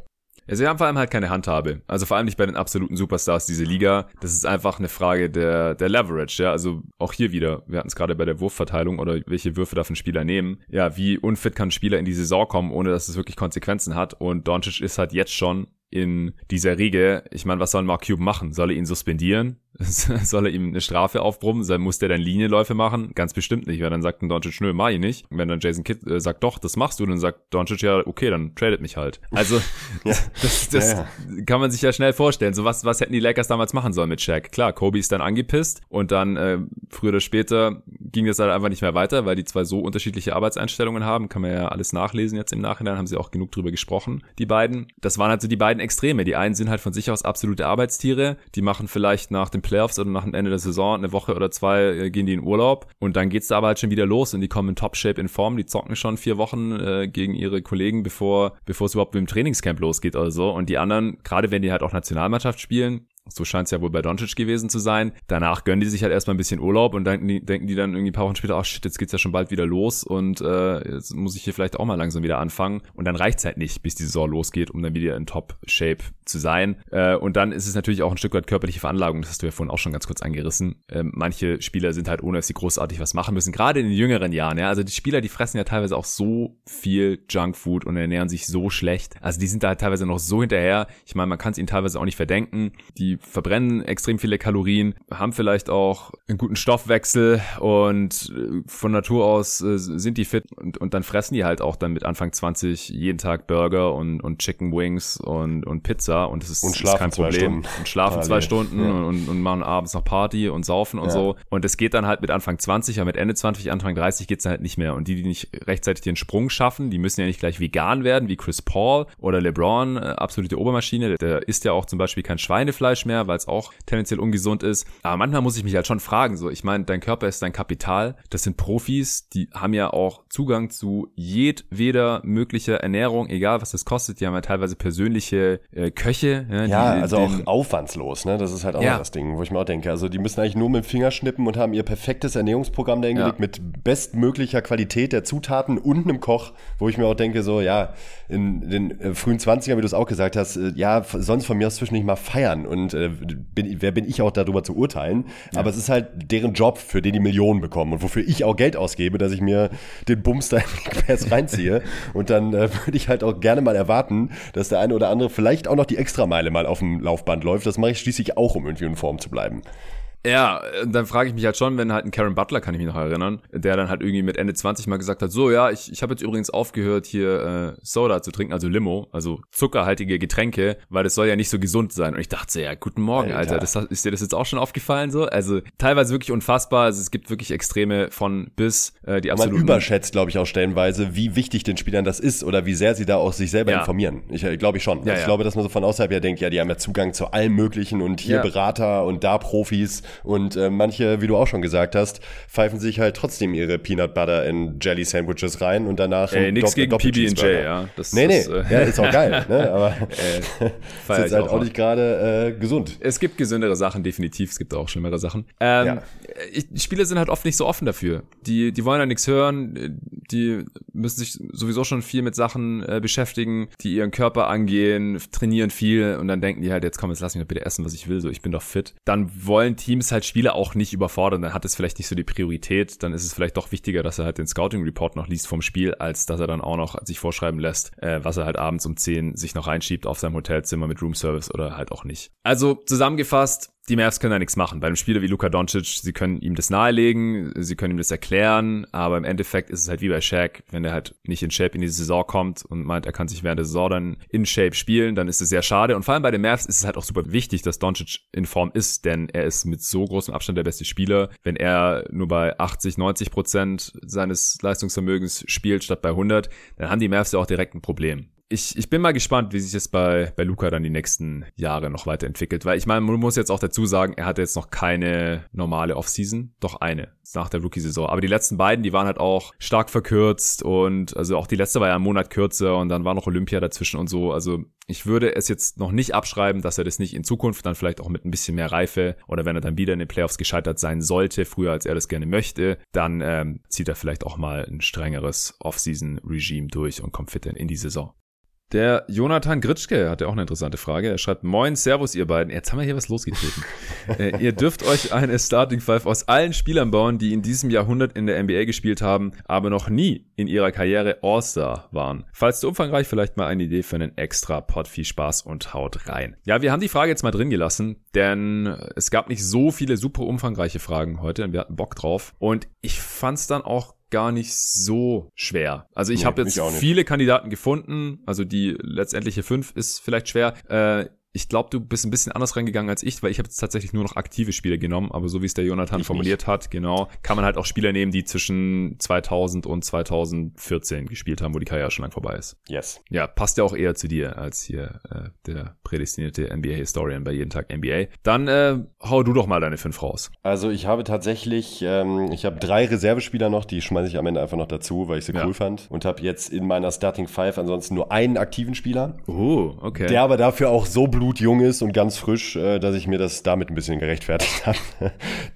Speaker 1: Ja, sie haben vor allem halt keine Handhabe. Also vor allem nicht bei den absoluten Superstars dieser Liga. Das ist einfach eine Frage der, der Leverage, ja. Also auch hier wieder, wir hatten es gerade bei der Wurfverteilung oder welche Würfe darf ein Spieler nehmen. Ja, wie unfit kann ein Spieler in die Saison kommen, ohne dass es wirklich Konsequenzen hat. Und Doncic ist halt jetzt schon in dieser Riege. Ich meine, was soll Mark Cuban machen? Soll er ihn suspendieren? soll er ihm eine Strafe aufbrummen? Muss der dann Linienläufe machen? Ganz bestimmt nicht, weil dann sagt ein Doncic, nö, mach ich nicht. wenn dann Jason Kidd äh, sagt, doch, das machst du, dann sagt Doncic, ja, okay, dann tradet mich halt. Also, ja. das, das ja, ja. kann man sich ja schnell vorstellen. So was, was hätten die Lakers damals machen sollen mit Shaq? Klar, Kobe ist dann angepisst und dann äh, früher oder später ging das halt einfach nicht mehr weiter, weil die zwei so unterschiedliche Arbeitseinstellungen haben. Kann man ja alles nachlesen jetzt im Nachhinein, haben sie auch genug drüber gesprochen, die beiden. Das waren halt so die beiden Extreme. Die einen sind halt von sich aus absolute Arbeitstiere, die machen vielleicht nach den Playoffs oder nach dem Ende der Saison eine Woche oder zwei äh, gehen die in Urlaub und dann geht's da aber halt schon wieder los und die kommen in Top-Shape in Form, die zocken schon vier Wochen äh, gegen ihre Kollegen, bevor, bevor es überhaupt mit dem Trainingscamp losgeht oder so. Und die anderen, gerade wenn die halt auch Nationalmannschaft spielen, so scheint es ja wohl bei Doncic gewesen zu sein. Danach gönnen die sich halt erstmal ein bisschen Urlaub und denken die, denken die dann irgendwie ein paar Wochen später, ach shit, jetzt geht's ja schon bald wieder los und äh, jetzt muss ich hier vielleicht auch mal langsam wieder anfangen. Und dann reicht's halt nicht, bis die Saison losgeht, um dann wieder in Top-Shape zu sein. Äh, und dann ist es natürlich auch ein Stück weit körperliche Veranlagung, das hast du ja vorhin auch schon ganz kurz angerissen. Äh, manche Spieler sind halt, ohne dass sie großartig was machen müssen, gerade in den jüngeren Jahren, ja. Also die Spieler, die fressen ja teilweise auch so viel Junkfood und ernähren sich so schlecht. Also die sind da halt teilweise noch so hinterher. Ich meine, man kann es ihnen teilweise auch nicht verdenken. Die verbrennen extrem viele Kalorien, haben vielleicht auch einen guten Stoffwechsel und äh, von Natur aus äh, sind die fit und, und dann fressen die halt auch dann mit Anfang 20 jeden Tag Burger und, und Chicken Wings und, und Pizza und das ist,
Speaker 2: und ist kein Problem.
Speaker 1: Und schlafen zwei Stunden ja. und, und machen abends noch Party und saufen und ja. so. Und es geht dann halt mit Anfang 20, aber mit Ende 20, Anfang 30 geht's dann halt nicht mehr. Und die, die nicht rechtzeitig den Sprung schaffen, die müssen ja nicht gleich vegan werden, wie Chris Paul oder LeBron, äh, absolute Obermaschine. Der isst ja auch zum Beispiel kein Schweinefleisch mehr, weil es auch tendenziell ungesund ist. Aber manchmal muss ich mich halt schon fragen, so, ich meine, dein Körper ist dein Kapital. Das sind Profis, die haben ja auch Zugang zu jedweder möglicher Ernährung, egal was das kostet. Die haben ja teilweise persönliche äh, Köche.
Speaker 2: Ja, ja die, also auch aufwandslos, ne? Das ist halt auch ja. das Ding, wo ich mir auch denke. Also die müssen eigentlich nur mit dem Finger schnippen und haben ihr perfektes Ernährungsprogramm da hingelegt ja. mit bestmöglicher Qualität der Zutaten und einem Koch, wo ich mir auch denke, so, ja, in den äh, frühen 20ern, wie du es auch gesagt hast, äh, ja, sonst von mir aus zwischendurch mal feiern und äh, bin, wer bin ich auch darüber zu urteilen. Aber es ist halt deren Job, für den die Millionen bekommen und wofür ich auch Geld ausgebe, dass ich mir den Bums da in reinziehe. und dann äh, würde ich halt auch gerne mal erwarten, dass der eine oder andere vielleicht auch noch die Extrameile mal auf dem Laufband läuft. Das mache ich schließlich auch, um irgendwie in Form zu bleiben.
Speaker 1: Ja, dann frage ich mich halt schon, wenn halt ein Karen Butler, kann ich mich noch erinnern, der dann halt irgendwie mit Ende 20 mal gesagt hat, so ja, ich, ich habe jetzt übrigens aufgehört, hier äh, Soda zu trinken, also Limo, also zuckerhaltige Getränke, weil das soll ja nicht so gesund sein. Und ich dachte so, ja, guten Morgen, Alter, das, ist dir das jetzt auch schon aufgefallen so? Also teilweise wirklich unfassbar, also es gibt wirklich Extreme von bis, äh, die absolut.
Speaker 2: Man überschätzt, glaube ich, auch stellenweise, wie wichtig den Spielern das ist oder wie sehr sie da auch sich selber ja. informieren. Ich äh, glaube ich schon. Ja, also ich ja. glaube, dass man so von außerhalb ja denkt, ja, die haben ja Zugang zu allem Möglichen und hier Berater und da Profis und äh, manche, wie du auch schon gesagt hast, pfeifen sich halt trotzdem ihre Peanut Butter in Jelly Sandwiches rein und danach
Speaker 1: Ey, nichts gegen PB&J, ja.
Speaker 2: Das, nee, nee, das, äh, ja, ist auch geil, ne? aber äh, ist jetzt halt auch, auch nicht gerade äh, gesund.
Speaker 1: Es gibt gesündere Sachen, definitiv, es gibt auch schlimmere Sachen. Ähm, ja. ich, Spieler sind halt oft nicht so offen dafür. Die, die wollen ja nichts hören, die müssen sich sowieso schon viel mit Sachen äh, beschäftigen, die ihren Körper angehen, trainieren viel und dann denken die halt, jetzt komm, jetzt lass mich doch bitte essen, was ich will, so ich bin doch fit. Dann wollen Teams halt Spieler auch nicht überfordern, dann hat es vielleicht nicht so die Priorität, dann ist es vielleicht doch wichtiger, dass er halt den Scouting Report noch liest vom Spiel, als dass er dann auch noch sich vorschreiben lässt, äh, was er halt abends um 10 sich noch reinschiebt auf seinem Hotelzimmer mit Roomservice oder halt auch nicht. Also zusammengefasst, die Mavs können da nichts machen. Bei einem Spieler wie Luka Doncic, sie können ihm das nahelegen, sie können ihm das erklären, aber im Endeffekt ist es halt wie bei Shaq, wenn er halt nicht in Shape in die Saison kommt und meint, er kann sich während der Saison dann in Shape spielen, dann ist es sehr schade. Und vor allem bei den Mavs ist es halt auch super wichtig, dass Doncic in Form ist, denn er ist mit so großem Abstand der beste Spieler. Wenn er nur bei 80, 90 Prozent seines Leistungsvermögens spielt statt bei 100, dann haben die Mavs ja auch direkt ein Problem ich, ich bin mal gespannt, wie sich das bei, bei Luca dann die nächsten Jahre noch weiterentwickelt. Weil ich meine, man muss jetzt auch dazu sagen, er hatte jetzt noch keine normale Offseason, doch eine nach der Rookie-Saison. Aber die letzten beiden, die waren halt auch stark verkürzt und also auch die letzte war ja einen Monat kürzer und dann war noch Olympia dazwischen und so. Also ich würde es jetzt noch nicht abschreiben, dass er das nicht in Zukunft dann vielleicht auch mit ein bisschen mehr Reife oder wenn er dann wieder in den Playoffs gescheitert sein sollte, früher als er das gerne möchte, dann ähm, zieht er vielleicht auch mal ein strengeres Off-Season-Regime durch und kommt fit in die Saison. Der Jonathan Gritschke hat ja auch eine interessante Frage. Er schreibt, Moin, Servus ihr beiden. Jetzt haben wir hier was losgetreten. äh, ihr dürft euch eine Starting Five aus allen Spielern bauen, die in diesem Jahrhundert in der NBA gespielt haben, aber noch nie in ihrer Karriere All-Star waren. Falls zu umfangreich, vielleicht mal eine Idee für einen extra Pod. Viel Spaß und haut rein. Ja, wir haben die Frage jetzt mal drin gelassen, denn es gab nicht so viele super umfangreiche Fragen heute und wir hatten Bock drauf. Und ich fand's dann auch gar nicht so schwer. Also ich nee, habe jetzt viele Kandidaten gefunden, also die letztendliche fünf ist vielleicht schwer. Äh, ich glaube, du bist ein bisschen anders reingegangen als ich, weil ich habe jetzt tatsächlich nur noch aktive Spiele genommen, aber so wie es der Jonathan ich formuliert nicht. hat, genau, kann man halt auch Spieler nehmen, die zwischen 2000 und 2014 gespielt haben, wo die Karriere schon lang vorbei ist.
Speaker 2: Yes.
Speaker 1: Ja, passt ja auch eher zu dir als hier äh, der prädestinierte NBA-Historian bei jeden Tag NBA. Dann äh, hau du doch mal deine fünf raus.
Speaker 2: Also ich habe tatsächlich, ähm, ich habe drei Reservespieler noch, die schmeiße ich am Ende einfach noch dazu, weil ich sie ja. cool fand und habe jetzt in meiner Starting Five ansonsten nur einen aktiven Spieler.
Speaker 1: Oh, okay.
Speaker 2: Der aber dafür auch so blutjung ist und ganz frisch, äh, dass ich mir das damit ein bisschen gerechtfertigt habe.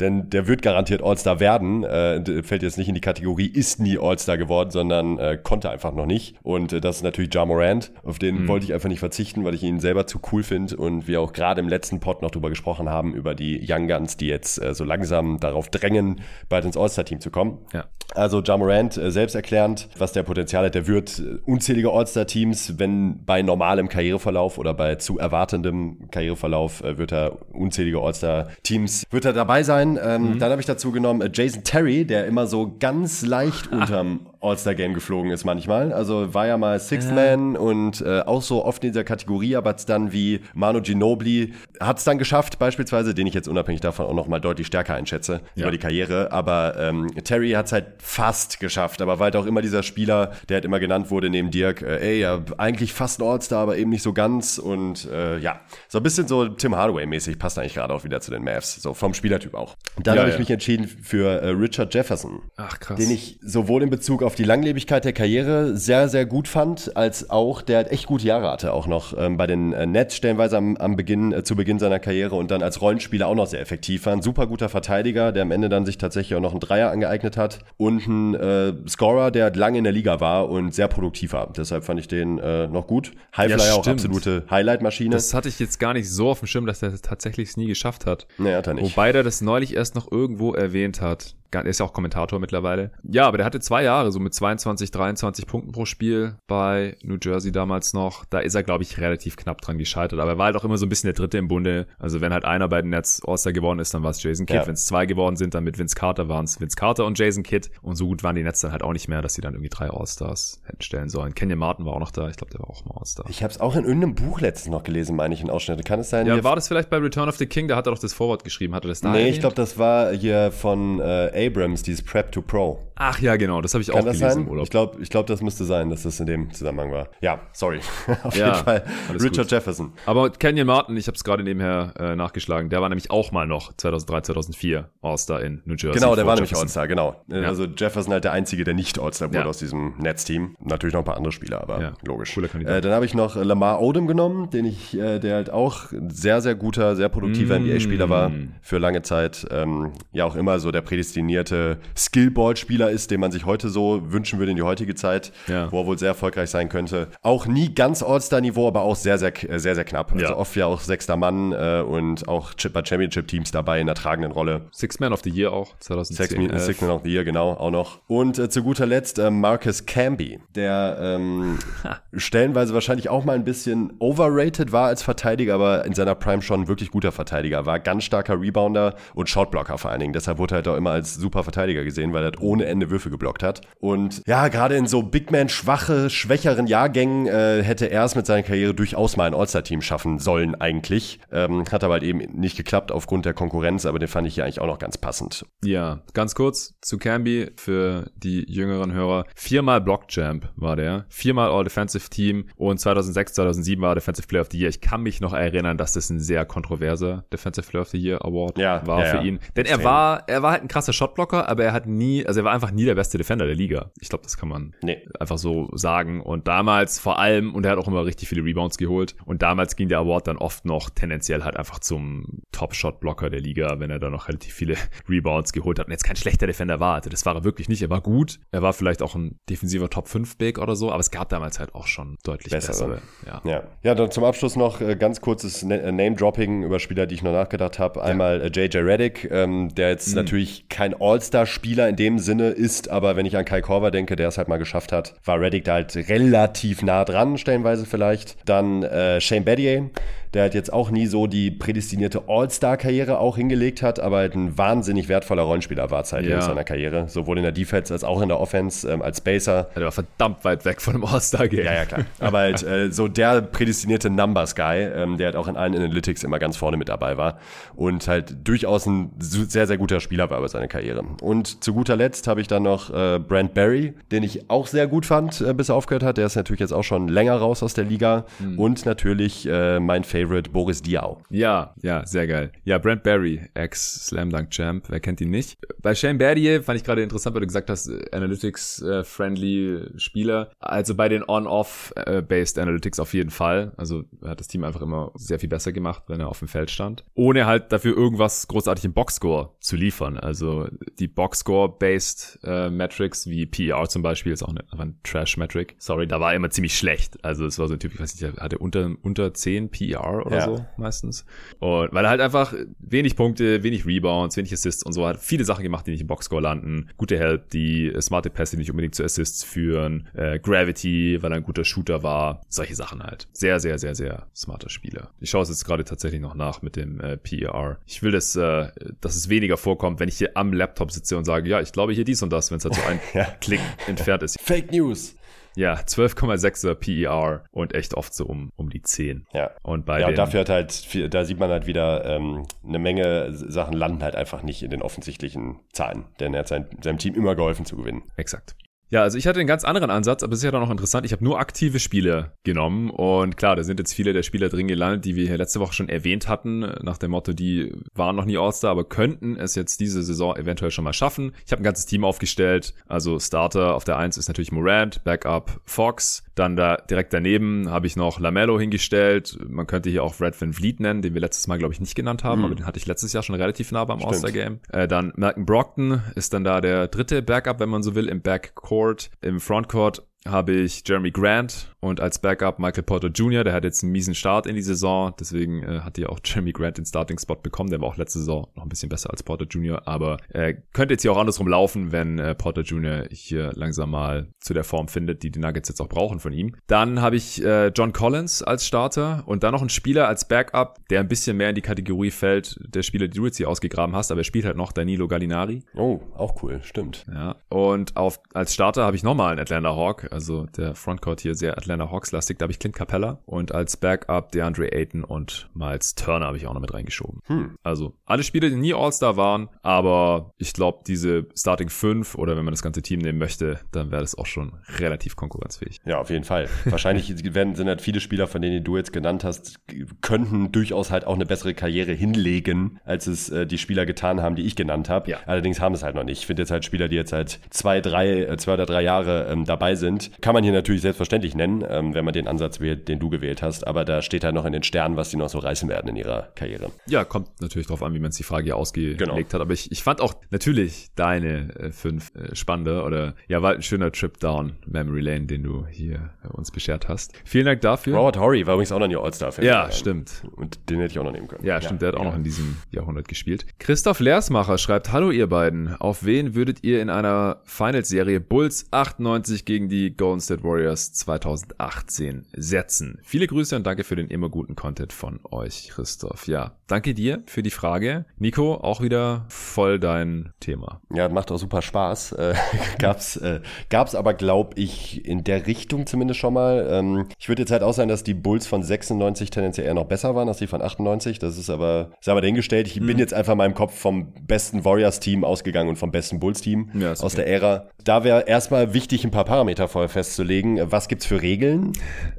Speaker 2: Denn der wird garantiert All-Star werden. Äh, fällt jetzt nicht in die Kategorie, ist nie All-Star geworden, sondern äh, konnte einfach noch nicht. Und äh, das ist natürlich Ja Morant. Auf den mhm. wollte ich einfach nicht verzichten, weil ich ihn selber zu cool finde und wir auch gerade im letzten Pod noch drüber gesprochen haben, über die Young Guns, die jetzt äh, so langsam darauf drängen, bald ins All-Star-Team zu kommen.
Speaker 1: Ja.
Speaker 2: Also Ja Morant, äh, selbsterklärend, was der Potenzial hat, der wird äh, unzählige All-Star-Teams, wenn bei normalem Karriereverlauf oder bei zu erwartendem Karriereverlauf äh, wird er unzählige All-Star-Teams wird er dabei sein. Ähm, mhm. Dann habe ich dazu genommen äh, Jason Terry, der immer so ganz leicht unterm All-Star-Game geflogen ist manchmal. Also war ja mal Sixth ja. Man und äh, auch so oft in dieser Kategorie, aber hat's dann wie Manu Ginobili hat es dann geschafft, beispielsweise, den ich jetzt unabhängig davon auch nochmal deutlich stärker einschätze ja. über die Karriere. Aber ähm, Terry hat es halt fast geschafft, aber war halt auch immer dieser Spieler, der halt immer genannt wurde neben Dirk, äh, ey, ja, eigentlich fast ein All-Star, aber eben nicht so ganz. Und äh, ja, so ein bisschen so Tim Hardaway-mäßig, passt eigentlich gerade auch wieder zu den Mavs, so vom Spielertyp auch. Dann ja, habe ich mich entschieden für äh, Richard Jefferson.
Speaker 1: Ach krass.
Speaker 2: Den ich sowohl in Bezug auf die Langlebigkeit der Karriere sehr, sehr gut fand, als auch, der hat echt gute Jahre hatte auch noch ähm, bei den äh, Nets stellenweise am, am Beginn, äh, zu Beginn seiner Karriere und dann als Rollenspieler auch noch sehr effektiv war. Ein super guter Verteidiger, der am Ende dann sich tatsächlich auch noch einen Dreier angeeignet hat und ein äh, Scorer, der lange in der Liga war und sehr produktiv war. Deshalb fand ich den äh, noch gut. Highflyer ja, auch absolute Highlight-Maschine.
Speaker 1: Das hatte ich jetzt gar nicht so auf dem Schirm, dass er das tatsächlich nie geschafft hat.
Speaker 2: Nee, hat er nicht.
Speaker 1: Wobei der das neulich erst noch irgendwo erwähnt hat er ist ja auch Kommentator mittlerweile. Ja, aber der hatte zwei Jahre, so mit 22, 23 Punkten pro Spiel bei New Jersey damals noch. Da ist er, glaube ich, relativ knapp dran gescheitert. Aber er war halt auch immer so ein bisschen der Dritte im Bunde. Also wenn halt einer bei den Nets All-Star geworden ist, dann war es Jason Kidd. Ja. Wenn es zwei geworden sind, dann mit Vince Carter waren es Vince Carter und Jason Kidd. Und so gut waren die Nets dann halt auch nicht mehr, dass sie dann irgendwie drei All-Stars hätten stellen sollen. Kenyon Martin war auch noch da. Ich glaube, der war auch mal All-Star.
Speaker 2: Ich habe es auch in irgendeinem Buch letztens noch gelesen, meine ich, in Ausschnitte. Kann es sein?
Speaker 1: Ja, war das vielleicht bei Return of the King? Da hat er doch das Vorwort geschrieben. Hat er das
Speaker 2: da Nee, erwähnt? ich glaube, das war hier von äh, Abrams, dieses Prep to Pro.
Speaker 1: Ach ja, genau, das habe ich Kann auch gelesen
Speaker 2: sein? im Urlaub. Ich glaube, ich glaub, das müsste sein, dass das in dem Zusammenhang war. Ja, sorry. Auf ja, jeden Fall Richard gut. Jefferson.
Speaker 1: Aber Kenyon Martin, ich habe es gerade nebenher äh, nachgeschlagen, der war nämlich auch mal noch 2003, 2004 All-Star in New Jersey.
Speaker 2: Genau, der war nämlich All-Star, genau. Ja. Also Jefferson halt der Einzige, der nicht All-Star wurde ja. aus diesem Netzteam. Natürlich noch ein paar andere Spieler, aber logisch. Cooler Kandidat. Äh, dann habe ich noch Lamar Odom genommen, den ich, äh, der halt auch sehr, sehr guter, sehr produktiver mm. NBA-Spieler war für lange Zeit. Ähm, ja, auch immer so der prädestinierte Skillball-Spieler ist, den man sich heute so wünschen würde in die heutige Zeit, ja. wo er wohl sehr erfolgreich sein könnte. Auch nie ganz All-Star-Niveau, aber auch sehr, sehr, sehr, sehr knapp. Also ja. oft ja auch sechster Mann äh, und auch bei Championship-Teams dabei in der tragenden Rolle.
Speaker 1: Six Man of the Year auch, 2010.
Speaker 2: Six, Six Man of the Year, genau, auch noch. Und äh, zu guter Letzt äh, Marcus Camby, der ähm, stellenweise wahrscheinlich auch mal ein bisschen overrated war als Verteidiger, aber in seiner Prime schon ein wirklich guter Verteidiger war. Ganz starker Rebounder und Shotblocker vor allen Dingen. Deshalb wurde er halt auch immer als super Verteidiger gesehen, weil er hat ohne Ende Würfe geblockt hat. Und ja, gerade in so Big Man schwache, schwächeren Jahrgängen äh, hätte er es mit seiner Karriere durchaus mal ein All-Star-Team schaffen sollen eigentlich. Ähm, hat aber halt eben nicht geklappt aufgrund der Konkurrenz, aber den fand ich hier eigentlich auch noch ganz passend.
Speaker 1: Ja, ganz kurz zu Camby für die jüngeren Hörer. Viermal Block-Champ war der, viermal All-Defensive Team und 2006, 2007 war Defensive Player of the Year. Ich kann mich noch erinnern, dass das ein sehr kontroverser Defensive Player of the Year Award ja, war ja, für ihn. Denn er war, er war halt ein krasser Shotblocker, aber er hat nie, also er war einfach nie der beste Defender der Liga. Ich glaube, das kann man nee. einfach so sagen. Und damals vor allem, und er hat auch immer richtig viele Rebounds geholt. Und damals ging der Award dann oft noch tendenziell halt einfach zum Top-Shotblocker der Liga, wenn er da noch relativ viele Rebounds geholt hat und jetzt kein schlechter Defender war. Also das war er wirklich nicht. Er war gut. Er war vielleicht auch ein defensiver Top-5-Big oder so, aber es gab damals halt auch schon deutlich bessere. bessere.
Speaker 2: Ja. ja. Ja. dann zum Abschluss noch äh, ganz kurzes äh, Name-Dropping über Spieler, die ich noch nachgedacht habe. Einmal ja. JJ Reddick, ähm, der jetzt mhm. natürlich kein All-Star-Spieler in dem Sinne ist, aber wenn ich an Kai Korver denke, der es halt mal geschafft hat, war Reddick da halt relativ nah dran, stellenweise vielleicht. Dann äh, Shane Battier, der halt jetzt auch nie so die prädestinierte All-Star-Karriere auch hingelegt hat, aber halt ein wahnsinnig wertvoller Rollenspieler war Zeit ja. in seiner Karriere, sowohl in der Defense als auch in der Offense ähm, als Spacer.
Speaker 1: Ja, der war verdammt weit weg von dem All-Star-Game.
Speaker 2: Ja, ja, klar. Aber halt äh, so der prädestinierte Numbers-Guy, ähm, der halt auch in allen Analytics immer ganz vorne mit dabei war und halt durchaus ein sehr, sehr guter Spieler war über seine Karriere. Und zu guter Letzt habe ich dann noch äh, Brent Barry, den ich auch sehr gut fand, äh, bis er aufgehört hat. Der ist natürlich jetzt auch schon länger raus aus der Liga. Mhm. Und natürlich äh, mein Favorite Favorite Boris Diaw.
Speaker 1: Ja, ja, sehr geil. Ja, Brent Barry, Ex-Slam Dunk Champ, wer kennt ihn nicht? Bei Shane Battier fand ich gerade interessant, weil du gesagt hast, äh, Analytics-friendly Spieler. Also bei den On-Off-Based Analytics auf jeden Fall. Also hat das Team einfach immer sehr viel besser gemacht, wenn er auf dem Feld stand. Ohne halt dafür irgendwas großartig im Boxscore zu liefern. Also die Boxscore-based äh, Metrics wie PER zum Beispiel ist auch eine, ein Trash-Metric. Sorry, da war er immer ziemlich schlecht. Also es war so ein Typ, ich weiß nicht, hatte unter, unter 10 PER oder ja. so meistens. Und weil er halt einfach wenig Punkte, wenig Rebounds, wenig Assists und so hat viele Sachen gemacht, die nicht im Boxscore landen. Gute Help, die smarte Pässe, die nicht unbedingt zu Assists führen. Äh, Gravity, weil er ein guter Shooter war. Solche Sachen halt. Sehr, sehr, sehr, sehr smarter Spieler. Ich schaue es jetzt gerade tatsächlich noch nach mit dem äh, PER. Ich will, das, äh, dass es weniger vorkommt, wenn ich hier am Laptop sitze und sage, ja, ich glaube hier dies und das, wenn es halt so ein ja. Klick entfernt ist.
Speaker 2: Fake News.
Speaker 1: Ja, 12,6er PER und echt oft so um, um die 10.
Speaker 2: Ja. Und bei ja, und dafür hat halt, da sieht man halt wieder, ähm, eine Menge Sachen landen halt einfach nicht in den offensichtlichen Zahlen. Denn er hat sein, seinem Team immer geholfen zu gewinnen.
Speaker 1: Exakt. Ja, also ich hatte einen ganz anderen Ansatz, aber es ist ja dann noch interessant. Ich habe nur aktive Spiele genommen und klar, da sind jetzt viele der Spieler drin gelandet, die wir hier letzte Woche schon erwähnt hatten, nach dem Motto, die waren noch nie All-Star, aber könnten es jetzt diese Saison eventuell schon mal schaffen. Ich habe ein ganzes Team aufgestellt, also Starter auf der 1 ist natürlich Morant, Backup Fox, dann da direkt daneben habe ich noch Lamello hingestellt. Man könnte hier auch Red Van Vliet nennen, den wir letztes Mal glaube ich nicht genannt haben, mhm. aber den hatte ich letztes Jahr schon relativ nah beim All-Star-Game. Äh, dann Malcolm Brockton ist dann da der dritte Backup, wenn man so will, im Backcourt Court. Im Frontcourt habe ich Jeremy Grant und als Backup Michael Porter Jr., der hat jetzt einen miesen Start in die Saison, deswegen äh, hat ja auch Jeremy Grant den Starting-Spot bekommen, der war auch letzte Saison noch ein bisschen besser als Porter Jr., aber äh, könnte jetzt hier auch andersrum laufen, wenn äh, Porter Jr. hier langsam mal zu der Form findet, die die Nuggets jetzt auch brauchen von ihm. Dann habe ich äh, John Collins als Starter und dann noch ein Spieler als Backup, der ein bisschen mehr in die Kategorie fällt, der Spieler, die du jetzt hier ausgegraben hast, aber er spielt halt noch Danilo Gallinari.
Speaker 2: Oh, auch cool, stimmt.
Speaker 1: Ja, und auf, als Starter habe ich nochmal einen Atlanta Hawk, also der Frontcourt hier sehr Atlanta Hawks-lastig. Da habe ich Clint Capella und als Backup DeAndre Ayton und Miles Turner habe ich auch noch mit reingeschoben. Hm. Also alle Spiele, die nie All-Star waren, aber ich glaube, diese Starting 5 oder wenn man das ganze Team nehmen möchte, dann wäre das auch schon relativ konkurrenzfähig.
Speaker 2: Ja, auf jeden Fall. Wahrscheinlich werden, sind halt viele Spieler, von denen du jetzt genannt hast, könnten durchaus halt auch eine bessere Karriere hinlegen, als es äh, die Spieler getan haben, die ich genannt habe. Ja. Allerdings haben es halt noch nicht. Ich finde jetzt halt Spieler, die jetzt halt zwei, drei, äh, zwei oder drei Jahre ähm, dabei sind, kann man hier natürlich selbstverständlich nennen, ähm, wenn man den Ansatz wählt, den du gewählt hast. Aber da steht halt noch in den Sternen, was die noch so reißen werden in ihrer Karriere.
Speaker 1: Ja, kommt natürlich drauf an, wie man sich die Frage hier ausgelegt genau. hat. Aber ich, ich fand auch natürlich deine äh, fünf äh, spannende oder ja, war ein schöner Trip down Memory Lane, den du hier äh, uns beschert hast. Vielen Dank dafür.
Speaker 2: Robert Horry war übrigens auch noch nie All-Star-Fan.
Speaker 1: Ja, stimmt.
Speaker 2: Und den hätte ich auch noch nehmen können.
Speaker 1: Ja, stimmt. Ja, der hat auch ja. noch in diesem Jahrhundert gespielt. Christoph Leersmacher schreibt, Hallo ihr beiden. Auf wen würdet ihr in einer Finals-Serie Bulls 98 gegen die Golden State Warriors 2018 setzen. Viele Grüße und danke für den immer guten Content von euch, Christoph. Ja, danke dir für die Frage. Nico, auch wieder voll dein Thema.
Speaker 2: Ja, macht auch super Spaß. Äh, gab's, äh, gab's aber, glaube ich, in der Richtung zumindest schon mal. Ähm, ich würde jetzt halt auch sagen, dass die Bulls von 96 tendenziell eher noch besser waren als die von 98. Das ist aber, ist aber dahingestellt. Ich hm. bin jetzt einfach in meinem Kopf vom besten Warriors-Team ausgegangen und vom besten Bulls-Team ja, aus okay. der Ära. Da wäre erstmal wichtig, ein paar Parameter vor vorher festzulegen. Was gibt's für Regeln?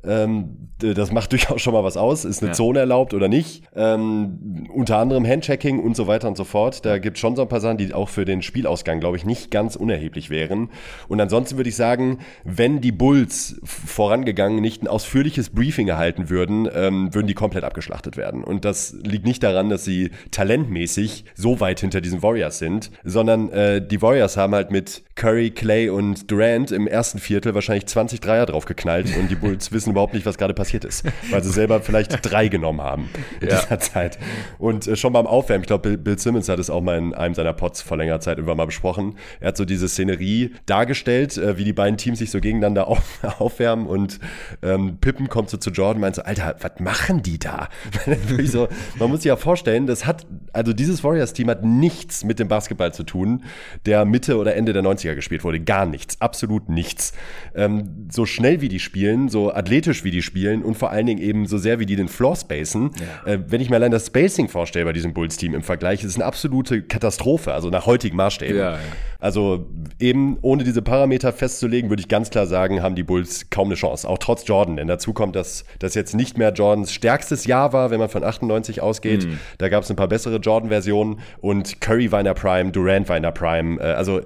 Speaker 2: Ähm, das macht durchaus schon mal was aus. Ist eine ja. Zone erlaubt oder nicht? Ähm, unter anderem Handchecking und so weiter und so fort. Da gibt schon so ein paar Sachen, die auch für den Spielausgang, glaube ich, nicht ganz unerheblich wären. Und ansonsten würde ich sagen, wenn die Bulls vorangegangen nicht ein ausführliches Briefing erhalten würden, ähm, würden die komplett abgeschlachtet werden. Und das liegt nicht daran, dass sie talentmäßig so weit hinter diesen Warriors sind, sondern äh, die Warriors haben halt mit Curry, Clay und Durant im ersten Viertel wahrscheinlich 20 Dreier draufgeknallt und die Bulls wissen überhaupt nicht, was gerade passiert ist, weil sie selber vielleicht drei genommen haben in ja. dieser Zeit. Und äh, schon beim Aufwärmen, ich glaube, Bill, Bill, Simmons hat es auch mal in einem seiner Pods vor längerer Zeit irgendwann mal besprochen. Er hat so diese Szenerie dargestellt, äh, wie die beiden Teams sich so gegeneinander auf, aufwärmen und ähm, Pippen kommt so zu Jordan und meint so, Alter, was machen die da? so, man muss sich ja vorstellen, das hat, also dieses Warriors-Team hat nichts mit dem Basketball zu tun, der Mitte oder Ende der 90er gespielt wurde. Gar nichts, absolut nichts. Ähm, so schnell wie die spielen, so athletisch wie die spielen und vor allen Dingen eben so sehr wie die den Floor spacen. Ja. Äh, wenn ich mir allein das Spacing vorstelle bei diesem Bulls-Team im Vergleich, ist eine absolute Katastrophe, also nach heutigen Maßstäben. Ja, ja. Also eben ohne diese Parameter festzulegen, würde ich ganz klar sagen, haben die Bulls kaum eine Chance. Auch trotz Jordan. Denn dazu kommt, dass das jetzt nicht mehr Jordans stärkstes Jahr war, wenn man von 98 ausgeht. Mhm. Da gab es ein paar bessere Jordan-Versionen und Curry war in der Prime, Durant war in der Prime. Äh, also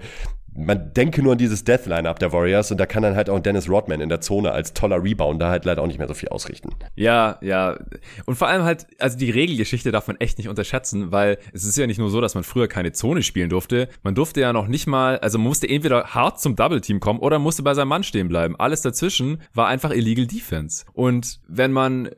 Speaker 2: man denke nur an dieses Death-Line-Up der Warriors und da kann dann halt auch Dennis Rodman in der Zone als toller Rebounder halt leider auch nicht mehr so viel ausrichten.
Speaker 1: Ja, ja. Und vor allem halt, also die Regelgeschichte darf man echt nicht unterschätzen, weil es ist ja nicht nur so, dass man früher keine Zone spielen durfte. Man durfte ja noch nicht mal, also man musste entweder hart zum Double-Team kommen oder musste bei seinem Mann stehen bleiben. Alles dazwischen war einfach illegal Defense. Und wenn man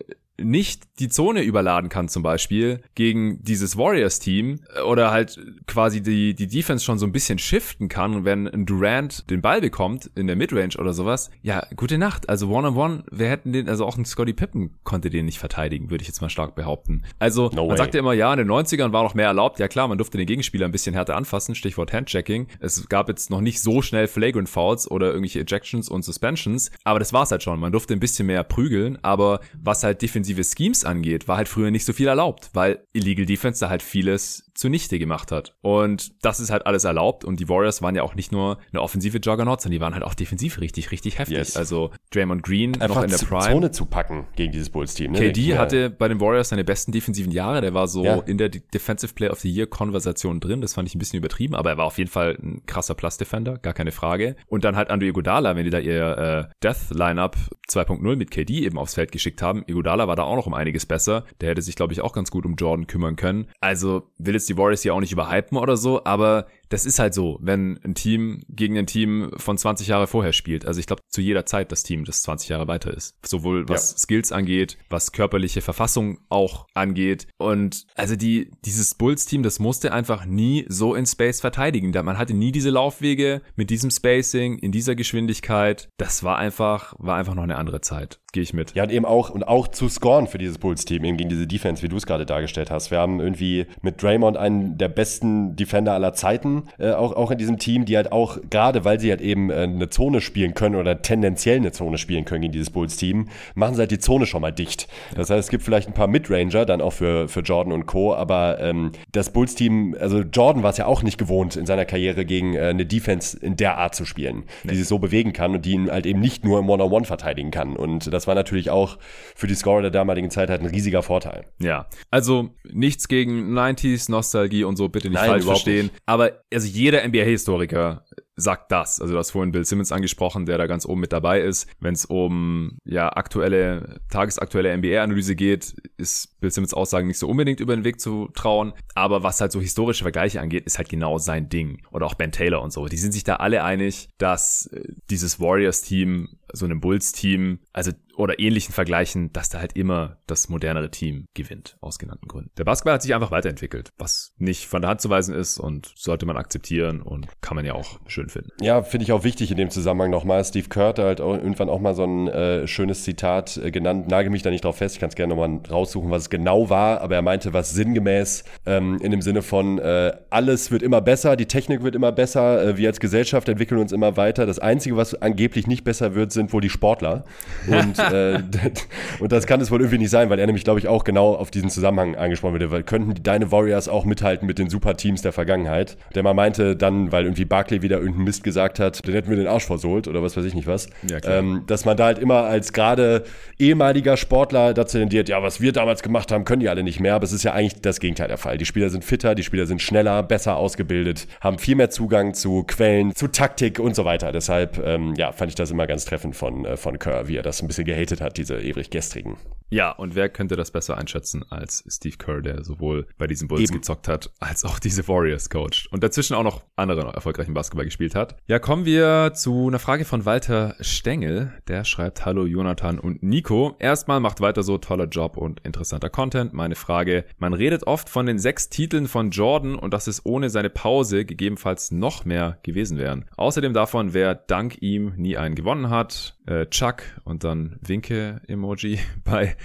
Speaker 1: nicht die Zone überladen kann zum Beispiel gegen dieses Warriors-Team äh, oder halt quasi die, die Defense schon so ein bisschen shiften kann, wenn ein Durant den Ball bekommt in der Midrange oder sowas, ja, gute Nacht. Also One-on-One, -on -one, wir hätten den, also auch ein Scotty Pippen konnte den nicht verteidigen, würde ich jetzt mal stark behaupten. Also no man sagte immer, ja, in den 90ern war noch mehr erlaubt. Ja klar, man durfte den Gegenspieler ein bisschen härter anfassen, Stichwort Handchecking. Es gab jetzt noch nicht so schnell Flagrant Fouls oder irgendwelche Ejections und Suspensions, aber das war's halt schon. Man durfte ein bisschen mehr prügeln, aber was halt defensive Schemes angeht, war halt früher nicht so viel erlaubt, weil Illegal Defense da halt vieles zunichte gemacht hat. Und das ist halt alles erlaubt und die Warriors waren ja auch nicht nur eine offensive Juggernaut, sondern die waren halt auch defensiv richtig, richtig heftig. Yes. Also Draymond Green
Speaker 2: Einfach
Speaker 1: noch in der Prime.
Speaker 2: Zone zu packen gegen dieses Bulls-Team.
Speaker 1: Ne? KD hatte bei den Warriors seine besten defensiven Jahre. Der war so ja. in der Defensive Player of the Year Konversation drin. Das fand ich ein bisschen übertrieben, aber er war auf jeden Fall ein krasser Plus-Defender, gar keine Frage. Und dann halt Andrew Iguodala, wenn die da ihr äh, Death-Lineup 2.0 mit KD eben aufs Feld geschickt haben. Iguodala war da auch noch um einiges besser. Der hätte sich, glaube ich, auch ganz gut um Jordan kümmern können. Also will jetzt die Warriors hier auch nicht überhypen oder so, aber das ist halt so, wenn ein Team gegen ein Team von 20 Jahre vorher spielt. Also ich glaube, zu jeder Zeit das Team, das 20 Jahre weiter ist. Sowohl was ja. Skills angeht, was körperliche Verfassung auch angeht. Und also die, dieses Bulls-Team, das musste einfach nie so in Space verteidigen. Man hatte nie diese Laufwege mit diesem Spacing, in dieser Geschwindigkeit. Das war einfach, war einfach noch eine andere Zeit. Gehe ich mit.
Speaker 2: Ja, und eben auch, und auch zu scoren für dieses Bulls-Team, eben gegen diese Defense, wie du es gerade dargestellt hast. Wir haben irgendwie mit Draymond einen der besten Defender aller Zeiten äh, auch, auch in diesem Team, die halt auch, gerade weil sie halt eben äh, eine Zone spielen können oder tendenziell eine Zone spielen können in dieses Bulls-Team, machen sie halt die Zone schon mal dicht. Das heißt, es gibt vielleicht ein paar Midranger dann auch für, für Jordan und Co., aber ähm, das Bulls-Team, also Jordan war es ja auch nicht gewohnt, in seiner Karriere gegen äh, eine Defense in der Art zu spielen, nee. die sich so bewegen kann und die ihn halt eben nicht nur im One-on-One verteidigen kann. Und das war natürlich auch für die Scorer der damaligen Zeit halt ein riesiger Vorteil.
Speaker 1: Ja, also nichts gegen 90s, Nostalgie und so, bitte nicht Nein, falsch verstehen. Nicht. Aber also jeder NBA-Historiker sagt das. Also du hast vorhin Bill Simmons angesprochen, der da ganz oben mit dabei ist. Wenn es um ja aktuelle, tagesaktuelle NBA-Analyse geht, ist Bill Simmons Aussagen nicht so unbedingt über den Weg zu trauen. Aber was halt so historische Vergleiche angeht, ist halt genau sein Ding. Oder auch Ben Taylor und so. Die sind sich da alle einig, dass äh, dieses Warriors-Team so einem Bulls-Team, also oder ähnlichen Vergleichen, dass da halt immer das modernere Team gewinnt, aus genannten Gründen. Der Basketball hat sich einfach weiterentwickelt, was nicht von der Hand zu weisen ist und sollte man akzeptieren und kann man ja auch schön finden.
Speaker 2: Ja, finde ich auch wichtig in dem Zusammenhang nochmal. Steve Kerr hat halt irgendwann auch mal so ein äh, schönes Zitat äh, genannt. Nagel mich da nicht drauf fest, ich kann es gerne nochmal raussuchen, was es genau war, aber er meinte was sinngemäß ähm, in dem Sinne von, äh, alles wird immer besser, die Technik wird immer besser, äh, wir als Gesellschaft entwickeln uns immer weiter. Das Einzige, was angeblich nicht besser wird, sind wohl die Sportler. Und, äh, und das kann es wohl irgendwie nicht sein, weil er nämlich, glaube ich, auch genau auf diesen Zusammenhang angesprochen wird. Weil könnten die, deine Warriors auch mithalten mit den Superteams der Vergangenheit? Der mal meinte dann, weil irgendwie Barkley wieder irgendeinen Mist gesagt hat, dann hätten wir den Arsch versohlt oder was weiß ich nicht was. Ja, ähm, dass man da halt immer als gerade ehemaliger Sportler dazu tendiert, ja, was wir damals gemacht haben, können die alle nicht mehr. Aber es ist ja eigentlich das Gegenteil der Fall. Die Spieler sind fitter, die Spieler sind schneller, besser ausgebildet, haben viel mehr Zugang zu Quellen, zu Taktik und so weiter. Deshalb, ähm, ja, fand ich das immer ganz treffend von, äh, von Kerr, wie er das ein bisschen gehatet hat, diese ewig gestrigen.
Speaker 1: Ja, und wer könnte das besser einschätzen als Steve Kerr, der sowohl bei diesen Bulls Eben. gezockt hat, als auch diese Warriors coacht und dazwischen auch noch andere erfolgreichen Basketball gespielt hat. Ja, kommen wir zu einer Frage von Walter Stengel. Der schreibt, hallo Jonathan und Nico. Erstmal macht weiter so toller Job und interessanter Content. Meine Frage, man redet oft von den sechs Titeln von Jordan und dass es ohne seine Pause gegebenenfalls noch mehr gewesen wären. Außerdem davon, wer dank ihm nie einen gewonnen hat. Äh, Chuck und dann Winke-Emoji bei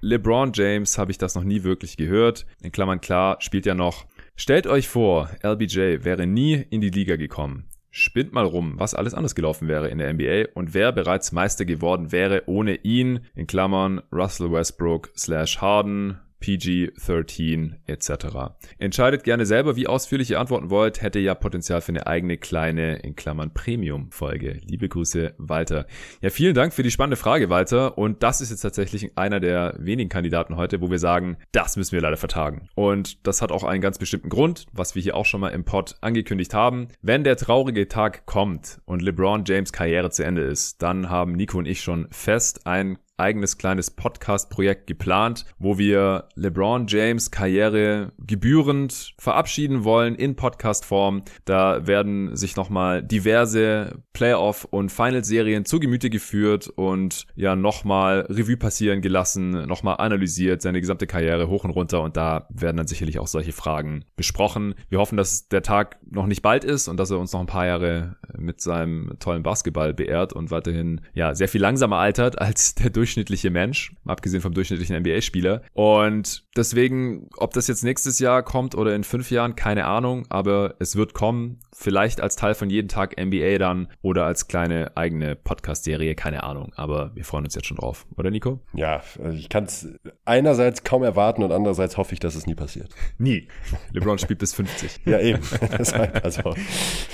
Speaker 1: LeBron James habe ich das noch nie wirklich gehört. In Klammern klar, spielt ja noch. Stellt euch vor, LBJ wäre nie in die Liga gekommen. Spinnt mal rum, was alles anders gelaufen wäre in der NBA und wer bereits Meister geworden wäre ohne ihn. In Klammern Russell Westbrook slash Harden, PG-13 etc. Entscheidet gerne selber, wie ausführlich ihr antworten wollt. Hätte ja Potenzial für eine eigene kleine, in Klammern Premium-Folge. Liebe Grüße, Walter. Ja, vielen Dank für die spannende Frage, Walter. Und das ist jetzt tatsächlich einer der wenigen Kandidaten heute, wo wir sagen, das müssen wir leider vertagen. Und das hat auch einen ganz bestimmten Grund, was wir hier auch schon mal im Pod angekündigt haben. Wenn der traurige Tag kommt und LeBron James Karriere zu Ende ist, dann haben Nico und ich schon fest ein eigenes kleines Podcast-Projekt geplant, wo wir LeBron James Karriere gebührend verabschieden wollen in Podcast-Form. Da werden sich nochmal diverse Playoff- und Final-Serien zu Gemüte geführt und ja nochmal Revue passieren gelassen, nochmal analysiert, seine gesamte Karriere hoch und runter und da werden dann sicherlich auch solche Fragen besprochen. Wir hoffen, dass der Tag noch nicht bald ist und dass er uns noch ein paar Jahre mit seinem tollen Basketball beehrt und weiterhin ja sehr viel langsamer altert als der Durchschnitt durchschnittliche Mensch, abgesehen vom durchschnittlichen NBA-Spieler. Und deswegen, ob das jetzt nächstes Jahr kommt oder in fünf Jahren, keine Ahnung, aber es wird kommen. Vielleicht als Teil von jeden Tag NBA dann oder als kleine eigene Podcast-Serie, keine Ahnung. Aber wir freuen uns jetzt schon drauf, oder Nico?
Speaker 2: Ja, ich kann es einerseits kaum erwarten und andererseits hoffe ich, dass es nie passiert.
Speaker 1: Nie. LeBron spielt bis 50.
Speaker 2: ja, eben. also.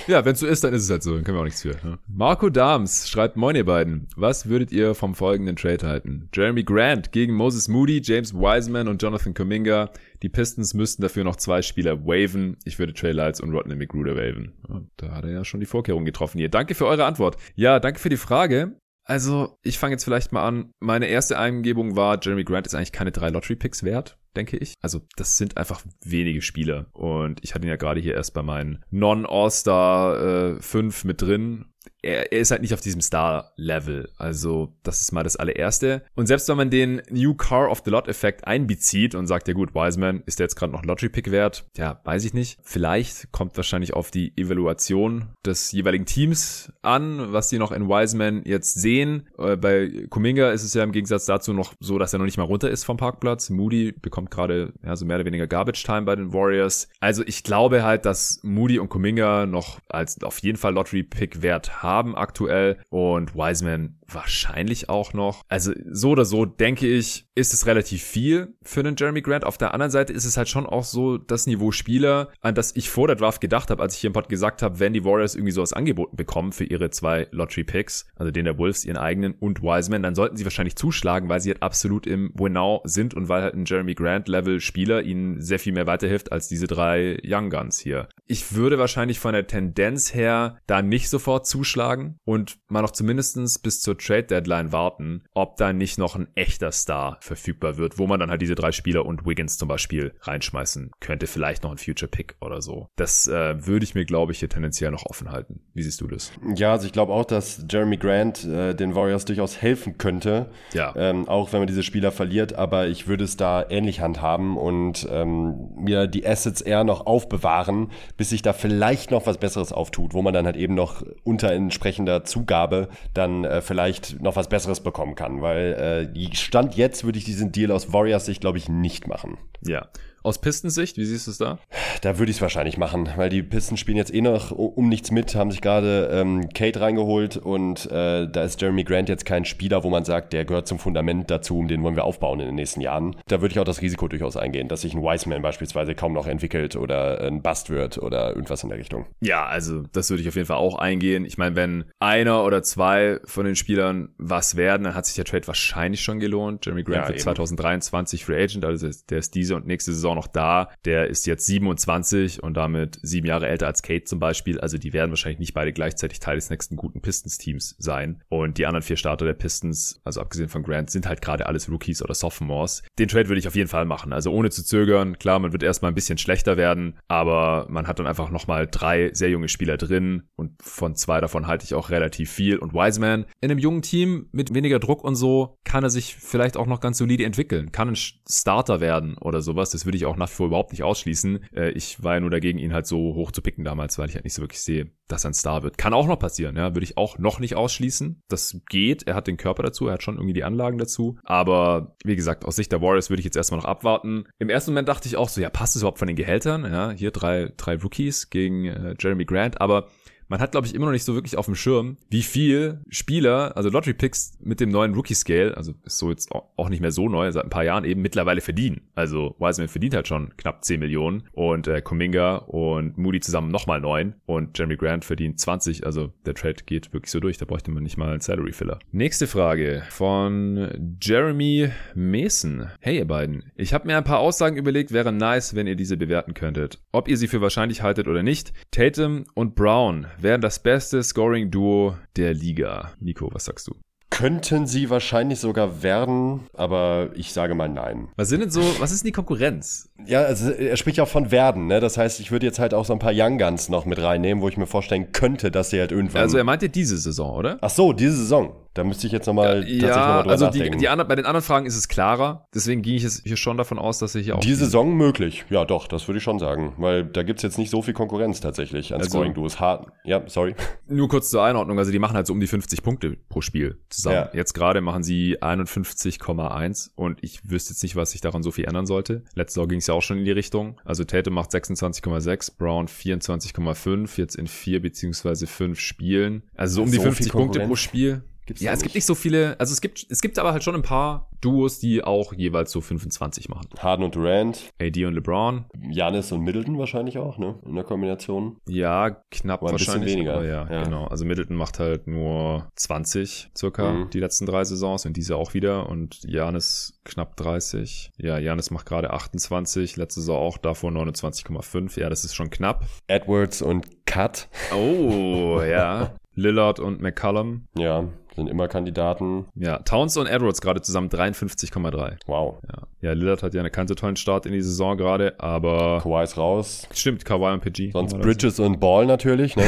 Speaker 1: Ja, wenn es so ist, dann ist es halt so. Dann können wir auch nichts für. Ne? Marco Dahms schreibt, moin ihr beiden. Was würdet ihr vom folgenden Trade halten? Jeremy Grant gegen Moses Moody, James Wiseman und Jonathan Kuminga. Die Pistons müssten dafür noch zwei Spieler waven. Ich würde Trey Lyles und Rodney McGruder waven. Da hat er ja schon die Vorkehrungen getroffen hier. Danke für eure Antwort. Ja, danke für die Frage. Also, ich fange jetzt vielleicht mal an. Meine erste Eingebung war, Jeremy Grant ist eigentlich keine drei Lottery-Picks wert, denke ich. Also, das sind einfach wenige Spieler. Und ich hatte ihn ja gerade hier erst bei meinen Non-All-Star äh, 5 mit drin er, er ist halt nicht auf diesem Star-Level. Also, das ist mal das allererste. Und selbst wenn man den New Car of the Lot-Effekt einbezieht und sagt, ja gut, Wiseman, ist der jetzt gerade noch Lottery-Pick wert? Ja, weiß ich nicht. Vielleicht kommt wahrscheinlich auf die Evaluation des jeweiligen Teams an, was die noch in Wiseman jetzt sehen. Äh, bei Kuminga ist es ja im Gegensatz dazu noch so, dass er noch nicht mal runter ist vom Parkplatz. Moody bekommt gerade ja, so mehr oder weniger Garbage-Time bei den Warriors. Also ich glaube halt, dass Moody und Kuminga noch als auf jeden Fall Lottery-Pick wert haben aktuell. Und Wiseman wahrscheinlich auch noch. Also so oder so denke ich, ist es relativ viel für einen Jeremy Grant. Auf der anderen Seite ist es halt schon auch so das Niveau Spieler, an das ich vor der Draft gedacht habe, als ich hier im Pod gesagt habe, wenn die Warriors irgendwie sowas angeboten bekommen für ihre zwei Lottery Picks, also den der Wolves, ihren eigenen und Wiseman, dann sollten sie wahrscheinlich zuschlagen, weil sie halt absolut im Winnow sind und weil halt ein Jeremy Grant Level Spieler ihnen sehr viel mehr weiterhilft als diese drei Young Guns hier. Ich würde wahrscheinlich von der Tendenz her da nicht sofort zuschlagen und mal noch zumindestens bis zur Trade Deadline warten, ob da nicht noch ein echter Star verfügbar wird, wo man dann halt diese drei Spieler und Wiggins zum Beispiel reinschmeißen könnte. Vielleicht noch ein Future Pick oder so. Das äh, würde ich mir, glaube ich, hier tendenziell noch offen halten. Wie siehst du das?
Speaker 2: Ja, also ich glaube auch, dass Jeremy Grant äh, den Warriors durchaus helfen könnte. Ja. Ähm, auch wenn man diese Spieler verliert, aber ich würde es da ähnlich handhaben und ähm, mir die Assets eher noch aufbewahren, bis sich da vielleicht noch was Besseres auftut, wo man dann halt eben noch unter entsprechender Zugabe dann äh, vielleicht noch was Besseres bekommen kann, weil äh, Stand jetzt würde ich diesen Deal aus Warriors Sicht, glaube ich, nicht machen.
Speaker 1: Ja. Aus Pistensicht, wie siehst du es da?
Speaker 2: Da würde ich es wahrscheinlich machen, weil die Pisten spielen jetzt eh noch um nichts mit, haben sich gerade ähm, Kate reingeholt und äh, da ist Jeremy Grant jetzt kein Spieler, wo man sagt, der gehört zum Fundament dazu, den wollen wir aufbauen in den nächsten Jahren. Da würde ich auch das Risiko durchaus eingehen, dass sich ein Wiseman beispielsweise kaum noch entwickelt oder ein Bust wird oder irgendwas in der Richtung.
Speaker 1: Ja, also das würde ich auf jeden Fall auch eingehen. Ich meine, wenn einer oder zwei von den Spielern was werden, dann hat sich der Trade wahrscheinlich schon gelohnt. Jeremy Grant ja, für 2023 Free Agent, also der ist diese und nächste Saison noch da. Der ist jetzt 27 und damit sieben Jahre älter als Kate zum Beispiel. Also die werden wahrscheinlich nicht beide gleichzeitig Teil des nächsten guten Pistons-Teams sein. Und die anderen vier Starter der Pistons, also abgesehen von Grant, sind halt gerade alles Rookies oder Sophomores. Den Trade würde ich auf jeden Fall machen. Also ohne zu zögern. Klar, man wird erstmal ein bisschen schlechter werden, aber man hat dann einfach nochmal drei sehr junge Spieler drin und von zwei davon halte ich auch relativ viel. Und Wiseman in einem jungen Team mit weniger Druck und so kann er sich vielleicht auch noch ganz solide entwickeln, kann ein Starter werden oder sowas. Das würde ich auch nach wie vor überhaupt nicht ausschließen. Äh, ich war ja nur dagegen, ihn halt so hoch zu picken damals, weil ich halt nicht so wirklich sehe, dass er ein Star wird. Kann auch noch passieren, ja, würde ich auch noch nicht ausschließen. Das geht, er hat den Körper dazu, er hat schon irgendwie die Anlagen dazu. Aber wie gesagt, aus Sicht der Warriors würde ich jetzt erstmal noch abwarten. Im ersten Moment dachte ich auch so, ja, passt es überhaupt von den Gehältern? Ja, hier drei, drei Rookies gegen äh, Jeremy Grant, aber man hat, glaube ich, immer noch nicht so wirklich auf dem Schirm, wie viel Spieler, also Lottery Picks mit dem neuen Rookie Scale, also ist so jetzt auch nicht mehr so neu, seit ein paar Jahren eben mittlerweile verdienen. Also Wiseman verdient halt schon knapp 10 Millionen und äh, Kuminga und Moody zusammen nochmal 9 und Jeremy Grant verdient 20. Also der Trade geht wirklich so durch, da bräuchte man nicht mal einen Salary Filler. Nächste Frage von Jeremy Mason. Hey ihr beiden, ich habe mir ein paar Aussagen überlegt, wäre nice, wenn ihr diese bewerten könntet. Ob ihr sie für wahrscheinlich haltet oder nicht. Tatum und Brown wären das beste Scoring-Duo der Liga. Nico, was sagst du?
Speaker 2: Könnten sie wahrscheinlich sogar werden, aber ich sage mal nein.
Speaker 1: Was sind denn so, was ist denn die Konkurrenz?
Speaker 2: Ja, also er spricht ja auch von werden, ne? Das heißt, ich würde jetzt halt auch so ein paar Young Guns noch mit reinnehmen, wo ich mir vorstellen könnte, dass sie halt irgendwann.
Speaker 1: Also er meinte diese Saison, oder?
Speaker 2: Ach so, diese Saison. Da müsste ich jetzt nochmal
Speaker 1: ja, tatsächlich ja, noch mal drüber also nachdenken. Die, die anderen, bei den anderen Fragen ist es klarer. Deswegen ging ich jetzt hier schon davon aus, dass ich auch.
Speaker 2: Die Saison möglich. Ja, doch, das würde ich schon sagen. Weil da gibt's jetzt nicht so viel Konkurrenz tatsächlich an also, Scoring-Duos. Ja, sorry.
Speaker 1: Nur kurz zur Einordnung. Also die machen halt so um die 50 Punkte pro Spiel zusammen. Ja. Jetzt gerade machen sie 51,1 und ich wüsste jetzt nicht, was sich daran so viel ändern sollte. Letzte Saison ging es ja auch schon in die Richtung. Also Tate macht 26,6, Brown 24,5, jetzt in vier beziehungsweise fünf Spielen. Also so um die 50 Punkte pro Spiel. Gibt's ja, es nicht. gibt nicht so viele, also es gibt, es gibt aber halt schon ein paar Duos, die auch jeweils so 25 machen.
Speaker 2: Harden und Durant.
Speaker 1: AD und LeBron.
Speaker 2: Janis und Middleton wahrscheinlich auch, ne? In der Kombination.
Speaker 1: Ja, knapp
Speaker 2: War ein
Speaker 1: wahrscheinlich.
Speaker 2: Bisschen weniger.
Speaker 1: Ja, ja, genau. Also Middleton macht halt nur 20 circa mhm. die letzten drei Saisons und diese auch wieder und Janis knapp 30. Ja, Janis macht gerade 28, letzte Saison auch davor 29,5. Ja, das ist schon knapp.
Speaker 2: Edwards und Cut.
Speaker 1: Oh, ja. Lillard und McCullum.
Speaker 2: Ja, sind immer Kandidaten.
Speaker 1: Ja, Towns und Edwards gerade zusammen 53,3.
Speaker 2: Wow.
Speaker 1: Ja. ja, Lillard hat ja einen ganz tollen Start in die Saison gerade, aber.
Speaker 2: Kawhi ist raus.
Speaker 1: Stimmt, Kawhi und PG.
Speaker 2: Sonst Bridges und Ball natürlich, ne?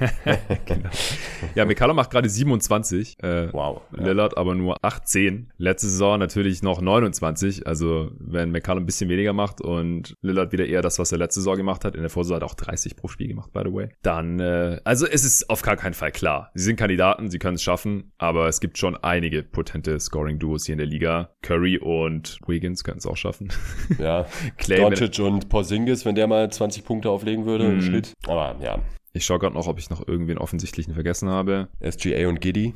Speaker 1: genau. Ja, McCallum macht gerade 27.
Speaker 2: Äh, wow.
Speaker 1: Lillard ja. aber nur 18. Letzte Saison natürlich noch 29. Also, wenn McCallum ein bisschen weniger macht und Lillard wieder eher das, was er letzte Saison gemacht hat, in der Vorsaison hat auch 30 pro Spiel gemacht, by the way. Dann, äh, also es ist auf gar keinen Fall klar. Sie sind Kandidaten, sie können es schaffen aber es gibt schon einige potente Scoring-Duos hier in der Liga. Curry und Wiggins können es auch schaffen.
Speaker 2: Ja, Clay Doncic und Porzingis, wenn der mal 20 Punkte auflegen würde im mhm. Schnitt. Aber ja,
Speaker 1: ich schaue gerade noch, ob ich noch irgendwen offensichtlichen vergessen habe.
Speaker 2: SGA und Giddy.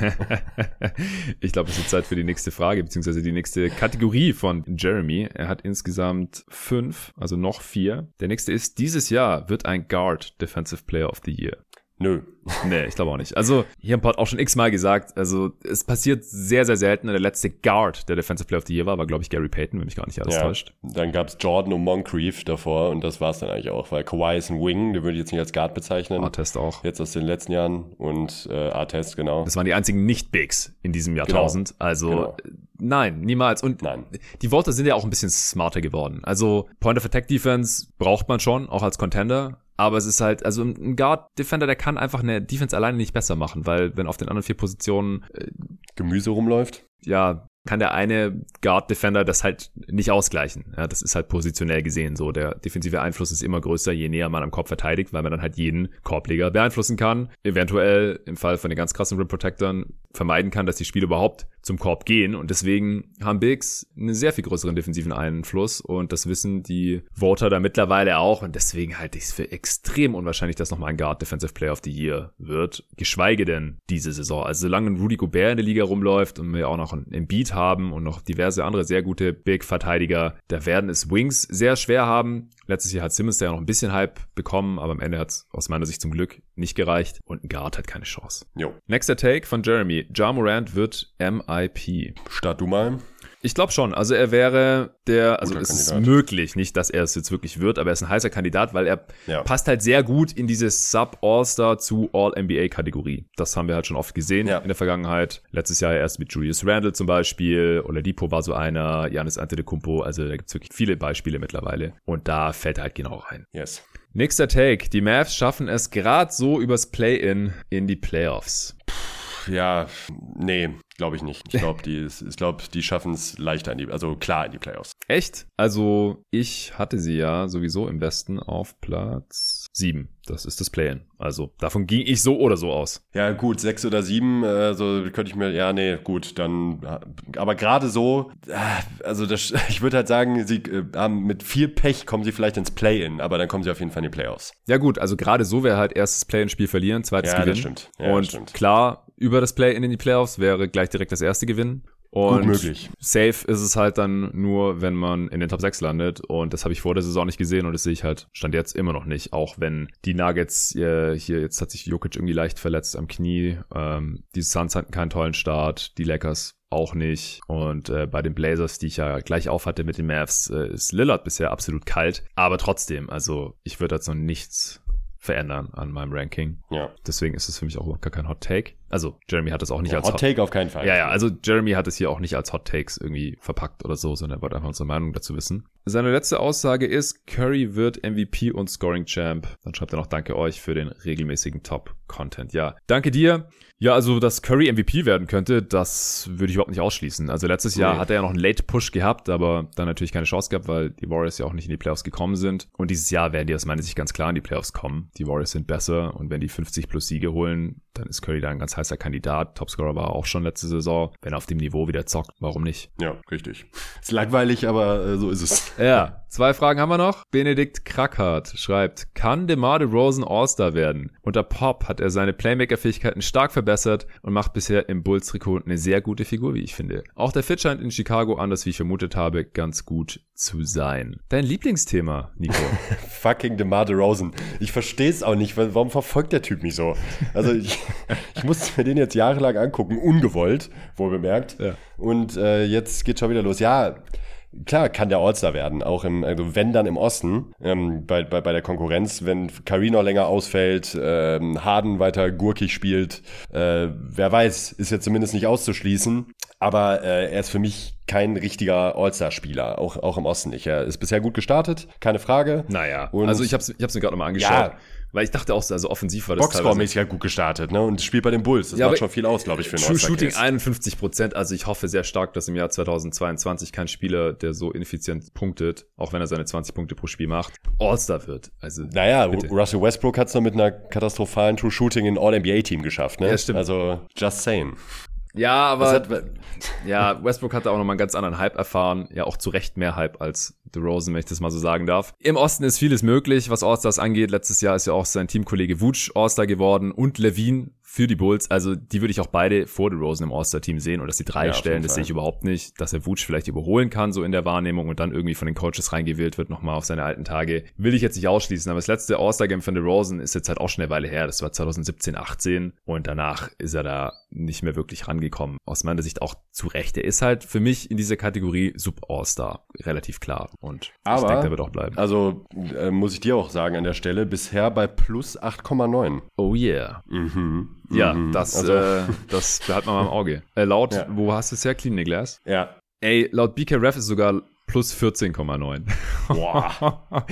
Speaker 1: ich glaube, es ist Zeit für die nächste Frage, beziehungsweise die nächste Kategorie von Jeremy. Er hat insgesamt fünf, also noch vier. Der nächste ist, dieses Jahr wird ein Guard Defensive Player of the Year.
Speaker 2: Nö.
Speaker 1: Nee, ich glaube auch nicht. Also, hier im Pod auch schon x-mal gesagt, also es passiert sehr, sehr selten. Der letzte Guard, der Defensive Player of the Year war, war, glaube ich, Gary Payton, wenn mich gar nicht alles ja, täuscht.
Speaker 2: Dann gab's Jordan und Moncrief davor und das war's dann eigentlich auch, weil Kawhi ist ein Wing, den würde ich jetzt nicht als Guard bezeichnen.
Speaker 1: Artest auch.
Speaker 2: Jetzt aus den letzten Jahren und äh, Artest, genau.
Speaker 1: Das waren die einzigen Nicht-Bigs in diesem Jahrtausend. Genau. Also, genau. nein, niemals. Und
Speaker 2: nein.
Speaker 1: die Worte sind ja auch ein bisschen smarter geworden. Also, Point of Attack Defense braucht man schon, auch als Contender aber es ist halt, also ein Guard-Defender, der kann einfach eine Defense alleine nicht besser machen, weil wenn auf den anderen vier Positionen
Speaker 2: äh, Gemüse rumläuft.
Speaker 1: Ja, kann der eine Guard-Defender das halt nicht ausgleichen. Ja, das ist halt positionell gesehen so. Der defensive Einfluss ist immer größer, je näher man am Korb verteidigt, weil man dann halt jeden Korbleger beeinflussen kann. Eventuell im Fall von den ganz krassen Rim Protectern vermeiden kann, dass die Spiele überhaupt zum Korb gehen. Und deswegen haben Bigs einen sehr viel größeren defensiven Einfluss. Und das wissen die Voter da mittlerweile auch. Und deswegen halte ich es für extrem unwahrscheinlich, dass nochmal ein Guard Defensive Player of the Year wird. Geschweige denn diese Saison. Also solange ein Rudy Gobert in der Liga rumläuft und wir auch noch einen Beat haben und noch diverse andere sehr gute Big-Verteidiger, da werden es Wings sehr schwer haben. Letztes Jahr hat Simmons da ja noch ein bisschen Hype bekommen, aber am Ende hat es aus meiner Sicht zum Glück nicht gereicht und ein Guard hat keine Chance.
Speaker 2: Jo.
Speaker 1: Nächster Take von Jeremy. Ja Morant wird MIP.
Speaker 2: Start du mal.
Speaker 1: Ich glaube schon. Also er wäre der, also
Speaker 2: Guter
Speaker 1: es ist
Speaker 2: Kandidat.
Speaker 1: möglich, nicht, dass er es jetzt wirklich wird, aber er ist ein heißer Kandidat, weil er
Speaker 2: Ja.
Speaker 1: passt halt sehr gut in diese Sub-All-Star zu All-NBA-Kategorie. Das haben wir halt schon oft gesehen
Speaker 2: Ja.
Speaker 1: in der Vergangenheit. Letztes Jahr erst mit Julius Randle zum Beispiel, Oladipo war so einer, Janis Antetokounmpo, also da gibt's wirklich viele Beispiele mittlerweile. Und da fällt er halt genau rein.
Speaker 2: Yes.
Speaker 1: Nächster Take. Die Mavs schaffen es gerade so übers Play-In in die Playoffs.
Speaker 2: Ja, nee, glaube ich nicht. Ich glaube, die, ich glaub, die schaffen es leichter in die, also klar in die Playoffs.
Speaker 1: Echt? Also, ich hatte sie ja sowieso im Westen auf Platz 7. Das ist das Play-In. Also, davon ging ich so oder so aus.
Speaker 2: Ja, gut, sechs oder sieben, äh, so könnte ich mir, ja, nee, gut, dann, äh, aber gerade so, äh, also das, ich würde halt sagen, sie haben mit viel Pech kommen sie vielleicht ins Play-In, aber dann kommen sie auf jeden Fall in die Playoffs.
Speaker 1: Ja gut, also gerade so wäre halt erstes Play-In-Spiel verlieren, zweites
Speaker 2: Ja, das
Speaker 1: gewinnen.
Speaker 2: stimmt. Ja,
Speaker 1: und
Speaker 2: das stimmt.
Speaker 1: klar, über das Play-In in die Playoffs wäre gleich direkt das erste gewinnen. Und
Speaker 2: Gut möglich.
Speaker 1: safe ist es halt dann nur, wenn man in den Top 6 landet. Und das habe ich vor der Saison nicht gesehen und das sehe ich halt Stand jetzt immer noch nicht. Auch wenn die Nuggets äh, hier, jetzt hat sich Jokic irgendwie leicht verletzt am Knie. Ähm, die Suns hatten keinen tollen Start. Die Lakers auch nicht. Und äh, bei den Blazers, die ich ja gleich auf hatte mit den Mavs, äh, ist Lillard bisher absolut kalt. Aber trotzdem, also ich würde jetzt noch nichts verändern an meinem Ranking.
Speaker 2: Ja.
Speaker 1: Deswegen ist es für mich auch überhaupt gar kein Hot Take. Also Jeremy hat das auch nicht
Speaker 2: ja
Speaker 1: als
Speaker 2: Hot Take auf keinen Fall.
Speaker 1: ja, ja, also Jeremy hat es hier auch nicht als Hot Takes irgendwie verpackt oder so, sondern er wollte einfach unsere Meinung dazu wissen. Seine letzte Aussage ist, Curry wird MVP und Scoring Champ. Dann schreibt er noch Danke euch für den regelmäßigen Top-Content. Ja, danke dir. Ja, also, dass Curry MVP werden könnte, das würde ich überhaupt nicht ausschließen. Also letztes Jahr hat er ja noch einen Late-Push gehabt, aber dann natürlich keine Chance gehabt, weil die Warriors ja auch nicht in die Playoffs gekommen sind. Und dieses Jahr werden die aus meiner Sicht ganz klar in die Playoffs kommen. Die Warriors sind besser und wenn die 50 plus Siege holen, dann ist Curry da ein ganz heißer Kandidat. Topscorer war auch schon letzte Saison. Wenn er auf dem Niveau wieder zockt, warum nicht?
Speaker 2: Ja, richtig. Ist langweilig, aber äh, so ist es.
Speaker 1: Ja, zwei Fragen haben wir noch. Benedikt Krackhardt schreibt, kann DeMar DeRozan All-Star werden? Unter Pop hat er seine Playmaker-Fähigkeiten stark verbessert und macht bisher im Bulls-Trikot eine sehr gute Figur, wie ich finde. Auch der Fit scheint in Chicago, anders wie ich vermutet habe, ganz gut zu sein. Dein Lieblingsthema, Nico?
Speaker 2: Fucking DeMar DeRozan. Ich verstehe es auch nicht. Warum verfolgt der Typ mich so? Also ich, ich musste mir den jetzt jahrelang angucken, ungewollt, wohl bemerkt.
Speaker 1: Ja.
Speaker 2: Und äh, jetzt geht schon wieder los. Ja, klar kann der All-Star werden, auch im, also wenn dann im Osten, ähm, bei, bei, bei der Konkurrenz, wenn Carino länger ausfällt, ähm, Harden weiter gurkig spielt, äh, wer weiß, ist jetzt zumindest nicht auszuschließen. Aber äh, er ist für mich kein richtiger All-Star-Spieler, auch, auch im Osten nicht. Er ist bisher gut gestartet, keine Frage.
Speaker 1: naja,
Speaker 2: Und-
Speaker 1: also ich hab's, ich hab's mir gerade nochmal angeschaut.
Speaker 2: Ja.
Speaker 1: Weil ich dachte auch, so, also offensiv war das
Speaker 2: Boxscore-mäßig halt gut gestartet, ne? Und spielt bei den Bulls. Das
Speaker 1: Ja,
Speaker 2: macht schon viel aus, glaube ich, für einen
Speaker 1: True Shooting
Speaker 2: All-Star-Case.
Speaker 1: 51 Prozent. Also ich hoffe sehr stark, dass im Jahr 2022 kein Spieler, der so ineffizient punktet, auch wenn er seine 20 Punkte pro Spiel macht, All-Star wird. Also
Speaker 2: Naja,
Speaker 1: bitte.
Speaker 2: Russell Westbrook hat es noch mit einer katastrophalen True Shooting in All-NBA-Team geschafft, ne?
Speaker 1: Ja, stimmt.
Speaker 2: Also, just saying.
Speaker 1: Ja, aber
Speaker 2: hat,
Speaker 1: ja, Westbrook hatte auch nochmal einen ganz anderen Hype erfahren. Ja, auch zu Recht mehr Hype als DeRozan, wenn ich das mal so sagen darf. Im Osten ist vieles möglich, was All-Stars angeht. Letztes Jahr ist ja auch sein Teamkollege Vooch All-Star geworden und Levine für die Bulls. Also die würde ich auch beide vor DeRozan im All-Star-Team sehen. Und dass die drei
Speaker 2: Ja,
Speaker 1: stellen, das sehe ich überhaupt nicht. Dass er Vooch vielleicht überholen kann, so in der Wahrnehmung und dann irgendwie von den Coaches reingewählt wird, nochmal auf seine alten Tage, will ich jetzt nicht ausschließen. Aber das letzte All-Star-Game von DeRozan ist jetzt halt auch schon eine Weile her. Das war 2017, 18 und danach ist er da nicht mehr wirklich rangekommen. Aus meiner Sicht auch zu Recht. Er ist halt für mich in dieser Kategorie Sub-All-Star. Relativ klar. Und ich
Speaker 2: Aber-
Speaker 1: denke, der wird auch bleiben.
Speaker 2: also, äh, muss ich dir auch sagen an der Stelle, bisher bei plus 8,9.
Speaker 1: Oh yeah.
Speaker 2: Mhm.
Speaker 1: Ja,
Speaker 2: Mhm.
Speaker 1: das,
Speaker 2: Also-
Speaker 1: äh, das behalten wir mal im Auge. Äh, laut,
Speaker 2: Ja.
Speaker 1: wo hast du es her? Clean the Glass?
Speaker 2: Ja.
Speaker 1: Ey, laut BKRef ist sogar plus 14,9. Boah.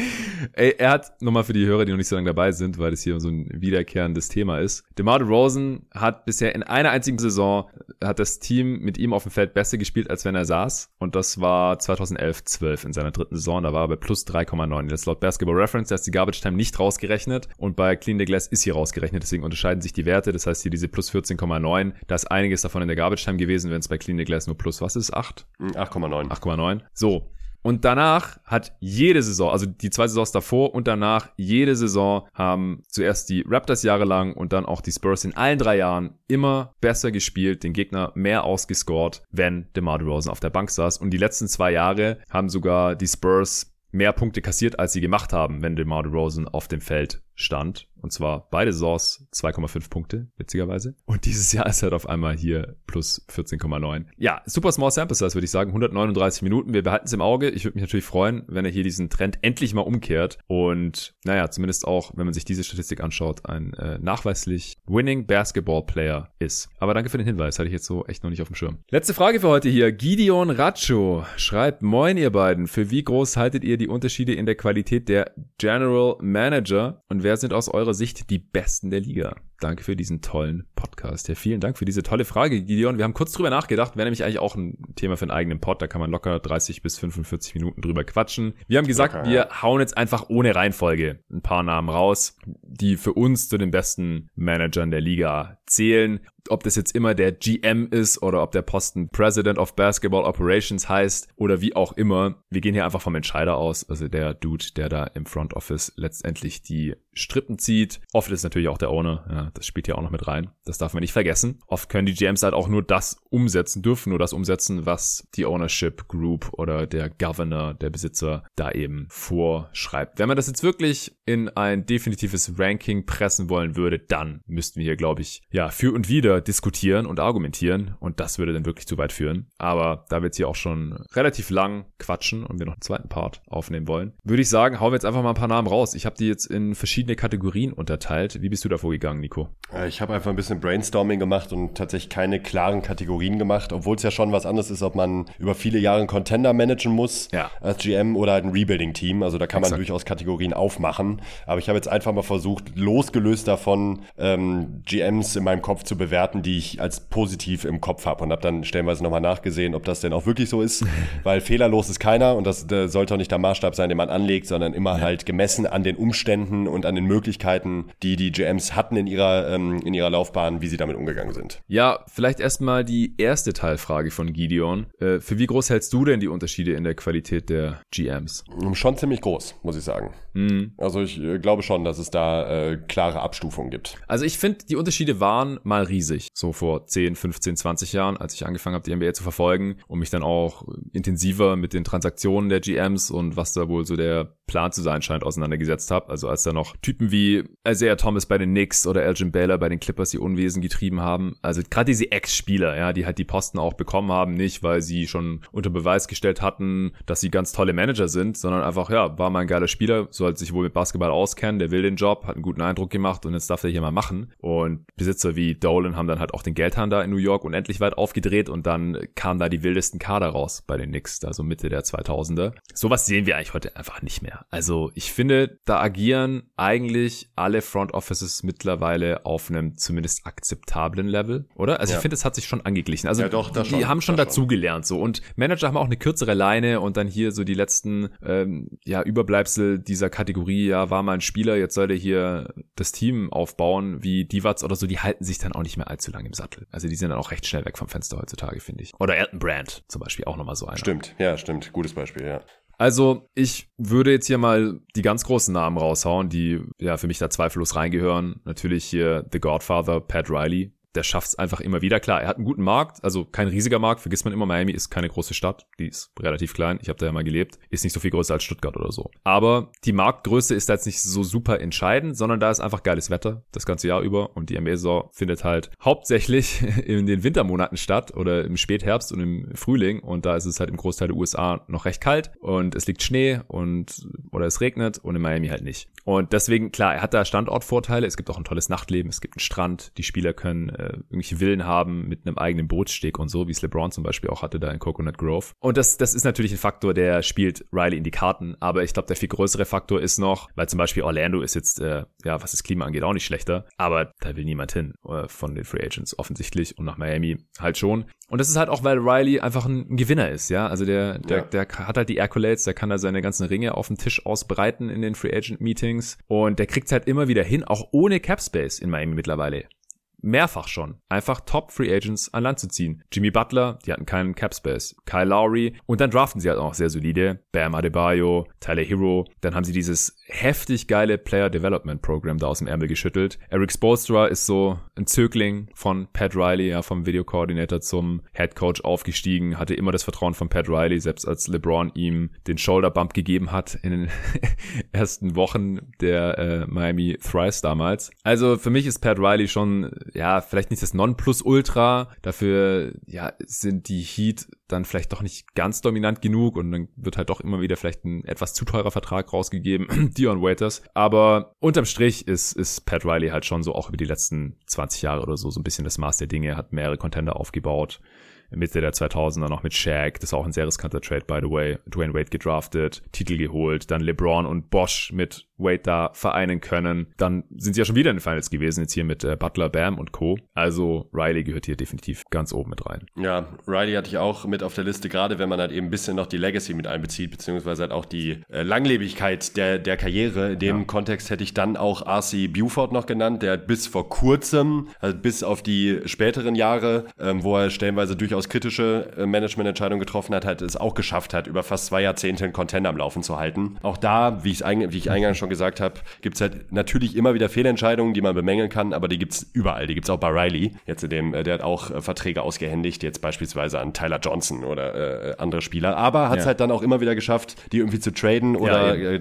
Speaker 1: Ey, er hat, nochmal für die Hörer, die noch nicht so lange dabei sind, weil das hier so ein wiederkehrendes Thema ist. DeMar DeRozan hat bisher in einer einzigen Saison, hat das Team mit ihm auf dem Feld besser gespielt, als wenn er saß. Und das war 2011, 12 in seiner dritten Saison. Da war er bei plus 3,9. Das ist laut Basketball Reference, da ist die Garbage Time nicht rausgerechnet. Und bei Clean the Glass ist hier rausgerechnet. Deswegen unterscheiden sich die Werte. Das heißt hier diese plus 14,9. Da ist einiges davon in der Garbage Time gewesen, wenn es bei Clean the Glass nur plus was ist? 8?
Speaker 2: 8,9.
Speaker 1: 8,9. So. Und danach hat jede Saison, also die zwei Saisons davor und danach, jede Saison haben zuerst die Raptors jahrelang und dann auch die Spurs in allen drei Jahren immer besser gespielt, den Gegner mehr ausgescored, wenn DeMar DeRozan auf der Bank saß. Und die letzten zwei Jahre haben sogar die Spurs mehr Punkte kassiert, als sie gemacht haben, wenn DeMar DeRozan auf dem Feld stand. Und zwar beide Saisons 2,5 Punkte, witzigerweise. Und dieses Jahr ist halt auf einmal hier plus 14,9. Ja, super small sample size, würde ich sagen. 139 Minuten. Wir behalten es im Auge. Ich würde mich natürlich freuen, wenn er hier diesen Trend endlich mal umkehrt. Und naja, zumindest auch, wenn man sich diese Statistik anschaut, ein äh, nachweislich Winning Basketball Player ist. Aber danke für den Hinweis. Hatte ich jetzt so echt noch nicht auf dem Schirm. Letzte Frage für heute hier. Gideon Racho schreibt, moin ihr beiden. Für wie groß haltet ihr die Unterschiede in der Qualität der General Manager und wer sind aus eurer Sicht die Besten der Liga? Danke für diesen tollen Podcast. Ja, vielen Dank für diese tolle Frage, Gideon. Wir haben kurz drüber nachgedacht, wäre nämlich eigentlich auch ein Thema für einen eigenen Pod. Da kann man locker 30 bis 45 Minuten drüber quatschen. Wir haben gesagt, locker, wir hauen jetzt einfach ohne Reihenfolge ein paar Namen raus, die für uns zu den besten Managern der Liga zählen ob das jetzt immer der GM ist oder ob der Posten President of Basketball Operations heißt oder wie auch immer. Wir gehen hier einfach vom Entscheider aus, also der Dude, der da im Front Office letztendlich die Strippen zieht. Oft ist natürlich auch der Owner, ja, das spielt ja auch noch mit rein. Das darf man nicht vergessen. Oft können die GMs halt auch nur das umsetzen, dürfen nur das umsetzen, was die Ownership Group oder der Governor, der Besitzer da eben vorschreibt. Wenn man das jetzt wirklich in ein definitives Ranking pressen wollen würde, dann müssten wir hier, glaube ich, ja, für und wieder diskutieren und argumentieren und das würde dann wirklich zu weit führen. Aber da wir jetzt hier auch schon relativ lang quatschen und wir noch einen zweiten Part aufnehmen wollen, würde ich sagen, hauen wir jetzt einfach mal ein paar Namen raus. Ich habe die jetzt in verschiedene Kategorien unterteilt. Wie bist du da vorgegangen, Nico?
Speaker 2: Äh, ich habe einfach ein bisschen Brainstorming gemacht und tatsächlich keine klaren Kategorien gemacht, obwohl es ja schon was anderes ist, ob man über viele Jahre einen Contender managen muss ja. als GM oder halt ein Rebuilding-Team. Also da kann man durchaus Kategorien aufmachen. Aber ich habe jetzt einfach mal versucht, losgelöst davon ähm, GMs in meinem Kopf zu bewerten, Daten, die ich als positiv im Kopf habe und habe dann stellenweise nochmal nachgesehen, ob das denn auch wirklich so ist, weil fehlerlos ist keiner und das, sollte auch nicht der Maßstab sein, den man anlegt, sondern immer halt gemessen an den Umständen und an den Möglichkeiten, die die GMs hatten in ihrer, ähm, in ihrer Laufbahn, wie sie damit umgegangen sind.
Speaker 1: Ja, vielleicht erstmal die erste Teilfrage von Gideon. Äh, für wie groß hältst du denn die Unterschiede in der Qualität der GMs?
Speaker 2: Schon ziemlich groß, muss ich sagen. Mhm. Also ich äh, glaube schon, dass es da äh, klare Abstufungen gibt.
Speaker 1: Also ich finde, die Unterschiede waren mal riesig riesig. So vor 10, 15, 20 Jahren, als ich angefangen habe, die NBA zu verfolgen und mich dann auch intensiver mit den Transaktionen der GMs und was da wohl so der Plan zu sein scheint, auseinandergesetzt habe. Also als da noch Typen wie Isaiah Thomas bei den Knicks oder Elgin Baylor bei den Clippers die Unwesen getrieben haben. Also gerade diese Ex-Spieler, ja, die halt die Posten auch bekommen haben, nicht weil sie schon unter Beweis gestellt hatten, dass sie ganz tolle Manager sind, sondern einfach, ja, war mal ein geiler Spieler, sollte sich wohl mit Basketball auskennen, der will den Job, hat einen guten Eindruck gemacht und jetzt darf er hier mal machen. Und Besitzer wie Dolan haben dann halt auch den Geldhahn da in New York unendlich weit aufgedreht und dann kamen da die wildesten Kader raus bei den Knicks, also Mitte der 2000er. Sowas sehen wir eigentlich heute einfach nicht mehr. Also ich finde, da agieren eigentlich alle Front Offices mittlerweile auf einem zumindest akzeptablen Level, oder? Also ja. ich finde, es hat sich schon angeglichen. Also ja, doch, die schon, haben schon dazugelernt so und Manager haben auch eine kürzere Leine und dann hier so die letzten ähm, ja Überbleibsel dieser Kategorie, ja war mal ein Spieler, jetzt soll der hier das Team aufbauen, wie Divac oder so, die halten sich dann auch nicht mehr allzu lange im Sattel. Also die sind dann auch recht schnell weg vom Fenster heutzutage, finde ich. Oder Elton Brand zum Beispiel auch nochmal so einer.
Speaker 2: Stimmt, ja, stimmt. Gutes Beispiel, ja.
Speaker 1: Also ich würde jetzt hier mal die ganz großen Namen raushauen, die ja für mich da zweifellos reingehören. Natürlich hier The Godfather, Pat Riley, der schafft es einfach immer wieder. Klar, er hat einen guten Markt, also kein riesiger Markt, vergisst man immer, Miami ist keine große Stadt, die ist relativ klein, ich habe da ja mal gelebt, ist nicht so viel größer als Stuttgart oder so. Aber die Marktgröße ist da jetzt nicht so super entscheidend, sondern da ist einfach geiles Wetter das ganze Jahr über. Und die NBA-Saison findet halt hauptsächlich in den Wintermonaten statt oder im Spätherbst und im Frühling. Und da ist es halt im Großteil der USA noch recht kalt. Und es liegt Schnee und oder es regnet und in Miami halt nicht. Und deswegen, klar, er hat da Standortvorteile, es gibt auch ein tolles Nachtleben, es gibt einen Strand, die Spieler können äh, irgendwelche Villen haben mit einem eigenen Bootssteg und so, wie es LeBron zum Beispiel auch hatte da in Coconut Grove. Und das, das ist natürlich ein Faktor, der spielt Riley in die Karten. Aber ich glaube, der viel größere Faktor ist noch, weil zum Beispiel Orlando ist jetzt, äh, ja, was das Klima angeht, auch nicht schlechter. Aber da will niemand hin äh, von den Free Agents offensichtlich und nach Miami halt schon. Und das ist halt auch, weil Riley einfach ein, Gewinner ist, ja. Also der, der, ja. der hat halt die Accolades, der kann da seine ganzen Ringe auf dem Tisch ausbreiten in den Free Agent Meetings. Und der kriegt halt immer wieder hin, auch ohne Cap Space in Miami mittlerweile mehrfach schon, einfach Top Free Agents an Land zu ziehen. Jimmy Butler, die hatten keinen Cap Space. Kyle Lowry und dann draften sie halt auch sehr solide. Bam Adebayo, Tyler Hero. Dann haben sie dieses heftig geile Player Development Program da aus dem Ärmel geschüttelt. Eric Spolstra ist so ein Zögling von Pat Riley, ja, vom Videokoordinator zum Head Coach aufgestiegen, hatte immer das Vertrauen von Pat Riley, selbst als LeBron ihm den Shoulder Bump gegeben hat in den ersten Wochen der äh, Miami Thrice damals. Also für mich ist Pat Riley schon ja, vielleicht nicht das Nonplusultra. Dafür, ja, sind die Heat dann vielleicht doch nicht ganz dominant genug und dann wird halt doch immer wieder vielleicht ein etwas zu teurer Vertrag rausgegeben, Dion Waiters. Aber unterm Strich ist, ist Pat Riley halt schon so auch über die letzten 20 Jahre oder so so ein bisschen das Maß der Dinge, hat mehrere Contender aufgebaut. Mitte der 2000er noch mit Shaq, das ist auch ein sehr riskanter Trade, by the way. Dwayne Wade gedraftet, Titel geholt, dann LeBron und Bosch mit Wade da vereinen können. Dann sind sie ja schon wieder in den Finals gewesen, jetzt hier mit äh, Butler, Bam und Co. Also Riley gehört hier definitiv ganz oben mit rein.
Speaker 2: Ja, Riley hatte ich auch mit auf der Liste, gerade wenn man halt eben ein bisschen noch die Legacy mit einbezieht, beziehungsweise halt auch die äh, Langlebigkeit der, der Karriere. In dem ja. Kontext hätte ich dann auch R.C. Buford noch genannt, der bis vor kurzem, also bis auf die späteren Jahre, ähm, wo er stellenweise durchaus kritische äh, Managemententscheidungen getroffen hat, halt es auch geschafft hat, über fast zwei Jahrzehnte einen Contender am Laufen zu halten. Auch da, wie, wie ich eingangs schon gesagt habe, gibt es halt natürlich immer wieder Fehlentscheidungen, die man bemängeln kann, aber die gibt es überall. Die gibt es auch bei Riley. Jetzt in dem, äh, der hat auch äh, Verträge ausgehändigt, jetzt beispielsweise an Tyler Johnson oder äh, andere Spieler. Aber hat es ja. halt dann auch immer wieder geschafft, die irgendwie zu traden oder ja, äh,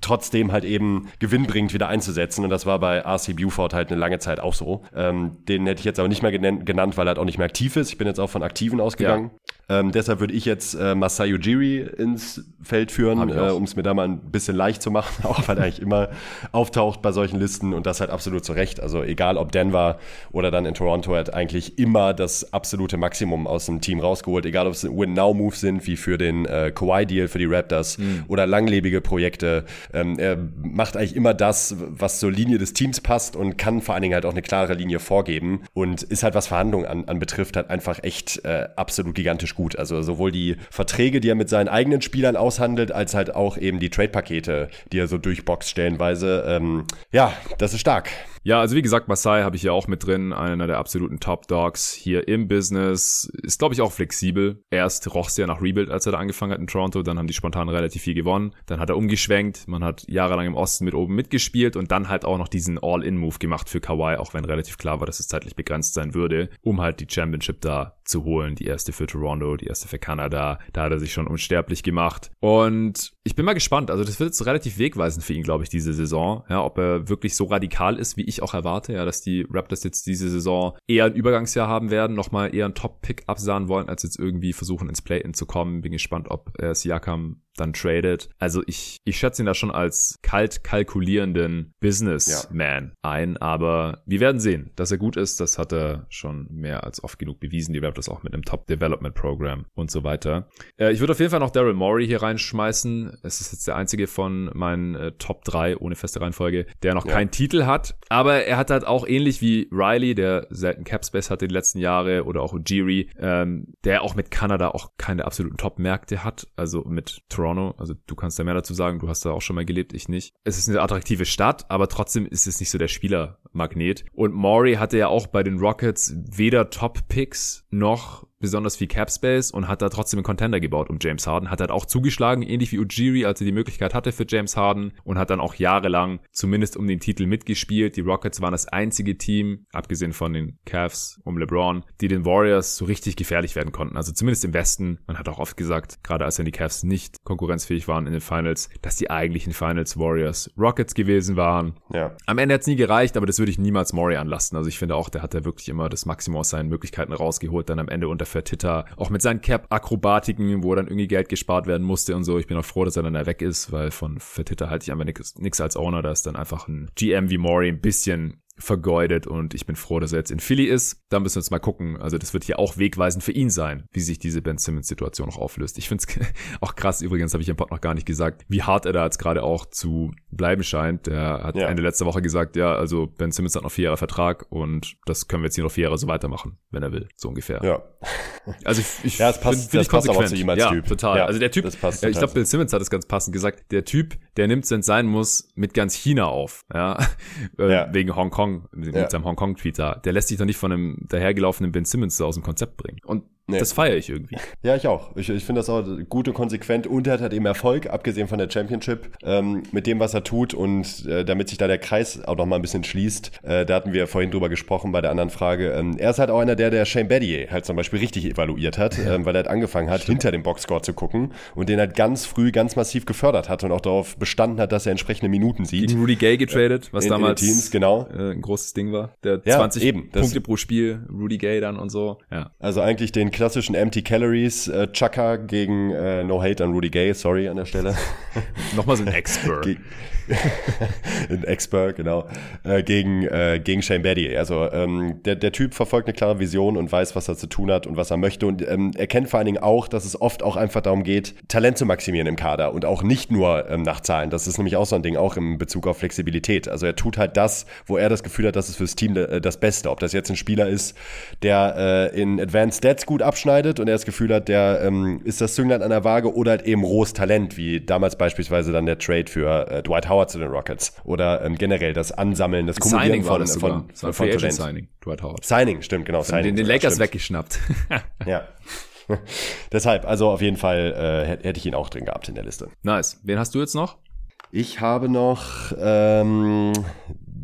Speaker 2: trotzdem halt eben gewinnbringend wieder einzusetzen. Und das war bei RC Buford halt eine lange Zeit auch so. Ähm, den hätte ich jetzt aber nicht mehr genannt, weil er halt auch nicht mehr aktiv ist. Ich bin jetzt auch von Aktiven ausgegangen. Ja. Ähm, deshalb würde ich jetzt äh, Masai Ujiri ins Feld führen, äh, um es mir da mal ein bisschen leicht zu machen, auch weil er eigentlich immer auftaucht bei solchen Listen und das halt absolut zu Recht. Also egal ob Denver oder dann in Toronto, er hat eigentlich immer das absolute Maximum aus dem Team rausgeholt, egal ob es Win-Now-Moves sind, wie für den äh, Kawhi-Deal für die Raptors mhm. oder langlebige Projekte. Ähm, er macht eigentlich immer das, was zur Linie des Teams passt und kann vor allen Dingen halt auch eine klare Linie vorgeben und ist halt, was Verhandlungen an, an betrifft, halt einfach echt äh, absolut gigantisch gut. Also sowohl die Verträge, die er mit seinen eigenen Spielern aushandelt, als halt auch eben die Trade-Pakete, die er so durchboxt stellenweise. Ähm, ja, das ist stark.
Speaker 1: Ja, also wie gesagt, Masai habe ich ja auch mit drin, einer der absoluten Top Dogs hier im Business. Ist, glaube ich, auch flexibel. Erst roch es ja nach Rebuild, als er da angefangen hat in Toronto. Dann haben die spontan relativ viel gewonnen. Dann hat er umgeschwenkt. Man hat jahrelang im Osten mit oben mitgespielt und dann halt auch noch diesen All-In-Move gemacht für Kawhi, auch wenn relativ klar war, dass es zeitlich begrenzt sein würde, um halt die Championship da zu holen. Die erste für Toronto, die erste für Kanada. Da hat er sich schon unsterblich gemacht. Und ich bin mal gespannt. Also das wird jetzt relativ wegweisend für ihn, glaube ich, diese Saison. Ja, ob er wirklich so radikal ist, wie ich auch erwarte. Ja, dass die Raptors jetzt diese Saison eher ein Übergangsjahr haben werden, nochmal eher ein Top-Pick absahen wollen, als jetzt irgendwie versuchen ins Play-In zu kommen. Bin gespannt, ob er Siakam dann tradet. Also ich, ich schätze ihn da schon als kalt kalkulierenden Businessman ja. ein, aber wir werden sehen, dass er gut ist. Das hat er schon mehr als oft genug bewiesen. Die Raptors auch mit einem Top Development Program und so weiter. Äh, ich würde auf jeden Fall noch Daryl Morey hier reinschmeißen. Es ist jetzt der einzige von meinen äh, Top 3 ohne feste Reihenfolge, der noch ja. keinen Titel hat. Aber er hat halt auch ähnlich wie Riley, der selten Capspace hatte die letzten Jahre oder auch Ujiri, ähm, der auch mit Kanada auch keine absoluten Top-Märkte hat. Also mit Toronto Toronto. Also du kannst da mehr dazu sagen, du hast da auch schon mal gelebt, ich nicht. Es ist eine attraktive Stadt, aber trotzdem ist es nicht so der Spielermagnet. Und Maury hatte ja auch bei den Rockets weder Top-Picks noch besonders viel Cap Space und hat da trotzdem einen Contender gebaut um James Harden. Hat halt auch zugeschlagen, ähnlich wie Ujiri, als er die Möglichkeit hatte für James Harden und hat dann auch jahrelang zumindest um den Titel mitgespielt. Die Rockets waren das einzige Team, abgesehen von den Cavs um LeBron, die den Warriors so richtig gefährlich werden konnten. Also zumindest im Westen. Man hat auch oft gesagt, gerade als dann die Cavs nicht konkurrenzfähig waren in den Finals, dass die eigentlichen Finals Warriors Rockets gewesen waren. Ja. Am Ende hat es nie gereicht, aber das würde ich niemals Maury anlassen. Also ich finde auch, der hat da wirklich immer das Maximum aus seinen Möglichkeiten rausgeholt, dann am Ende unter Fertitta. Auch mit seinen Cap-Akrobatiken, wo dann irgendwie Geld gespart werden musste und so. Ich bin auch froh, dass er dann da weg ist, weil von Fertitta halte ich einfach nichts als Owner. Da ist dann einfach ein GM wie Maury ein bisschen vergeudet und ich bin froh, dass er jetzt in Philly ist. Da müssen wir jetzt mal gucken. Also das wird hier auch wegweisend für ihn sein, wie sich diese Ben Simmons-Situation noch auflöst. Ich finde es auch krass, übrigens habe ich im Pod noch gar nicht gesagt, wie hart er da jetzt gerade auch zu bleiben scheint. Der hat ja. Ende letzter Woche gesagt, ja, also Ben Simmons hat noch vier Jahre Vertrag und das können wir jetzt hier noch vier Jahre so weitermachen, wenn er will, so ungefähr.
Speaker 2: Ja.
Speaker 1: Also ich, ich
Speaker 2: ja, es passt, find, find das ich passt auch zu ihm als
Speaker 1: ja,
Speaker 2: Typ.
Speaker 1: total. Ja, also der Typ, ich glaube, Bill Simmons hat es ganz passend gesagt, der Typ, der nimmt, wenn es sein muss, mit ganz China auf, ja, äh, ja. wegen Hongkong, mit ja. seinem Hongkong-Tweet da. Der lässt sich doch nicht von einem dahergelaufenen Ben Simmons so aus dem Konzept bringen. Und Nee. Das feiere ich irgendwie.
Speaker 2: Ja, ich auch. Ich, ich finde das auch gut und konsequent und er hat halt eben Erfolg, abgesehen von der Championship, ähm, mit dem, was er tut und äh, damit sich da der Kreis auch nochmal ein bisschen schließt. Äh, da hatten wir vorhin drüber gesprochen bei der anderen Frage. Ähm, er ist halt auch einer der, der Shane Battier halt zum Beispiel richtig evaluiert hat, ja. ähm, weil er halt angefangen hat, Stimmt. hinter dem Boxscore zu gucken und den halt ganz früh ganz massiv gefördert hat und auch darauf bestanden hat, dass er entsprechende Minuten sieht.
Speaker 1: Gegen Rudy Gay getradet, was
Speaker 2: in,
Speaker 1: damals
Speaker 2: in Teams, genau.
Speaker 1: Äh, ein großes Ding war. Der ja, 20 eben, Punkte pro Spiel, Rudy Gay dann und so. Ja.
Speaker 2: Also eigentlich den klassischen Empty Calories, äh, Chaka gegen äh, No Hate an Rudy Gay, sorry an der Stelle.
Speaker 1: Nochmal so ein Expert.
Speaker 2: in Expert, genau, äh, gegen, äh, gegen Shane Batty. Also ähm, der, der Typ verfolgt eine klare Vision und weiß, was er zu tun hat und was er möchte. Und ähm, er kennt vor allen Dingen auch, dass es oft auch einfach darum geht, Talent zu maximieren im Kader und auch nicht nur ähm, nach Zahlen. Das ist nämlich auch so ein Ding, auch im Bezug auf Flexibilität. Also er tut halt das, wo er das Gefühl hat, das ist fürs Team äh, das Beste. Ob das jetzt ein Spieler ist, der äh, in Advanced Stats gut abschneidet und er das Gefühl hat, der ähm, ist das Zünglein an der Waage oder halt eben rohes Talent, wie damals beispielsweise dann der Trade für äh, Dwight Howard zu den Rockets. Oder ähm, generell das Ansammeln, das
Speaker 1: Kumulieren
Speaker 2: von,
Speaker 1: von,
Speaker 2: von,
Speaker 1: von, von Talent. Signing,
Speaker 2: Dwight Howard. Signing, stimmt, genau.
Speaker 1: Signing, den, den Lakers stimmt. weggeschnappt.
Speaker 2: ja. Deshalb, also auf jeden Fall äh, hätte ich ihn auch drin gehabt in der Liste.
Speaker 1: Nice. Wen hast du jetzt noch?
Speaker 2: Ich habe noch ähm,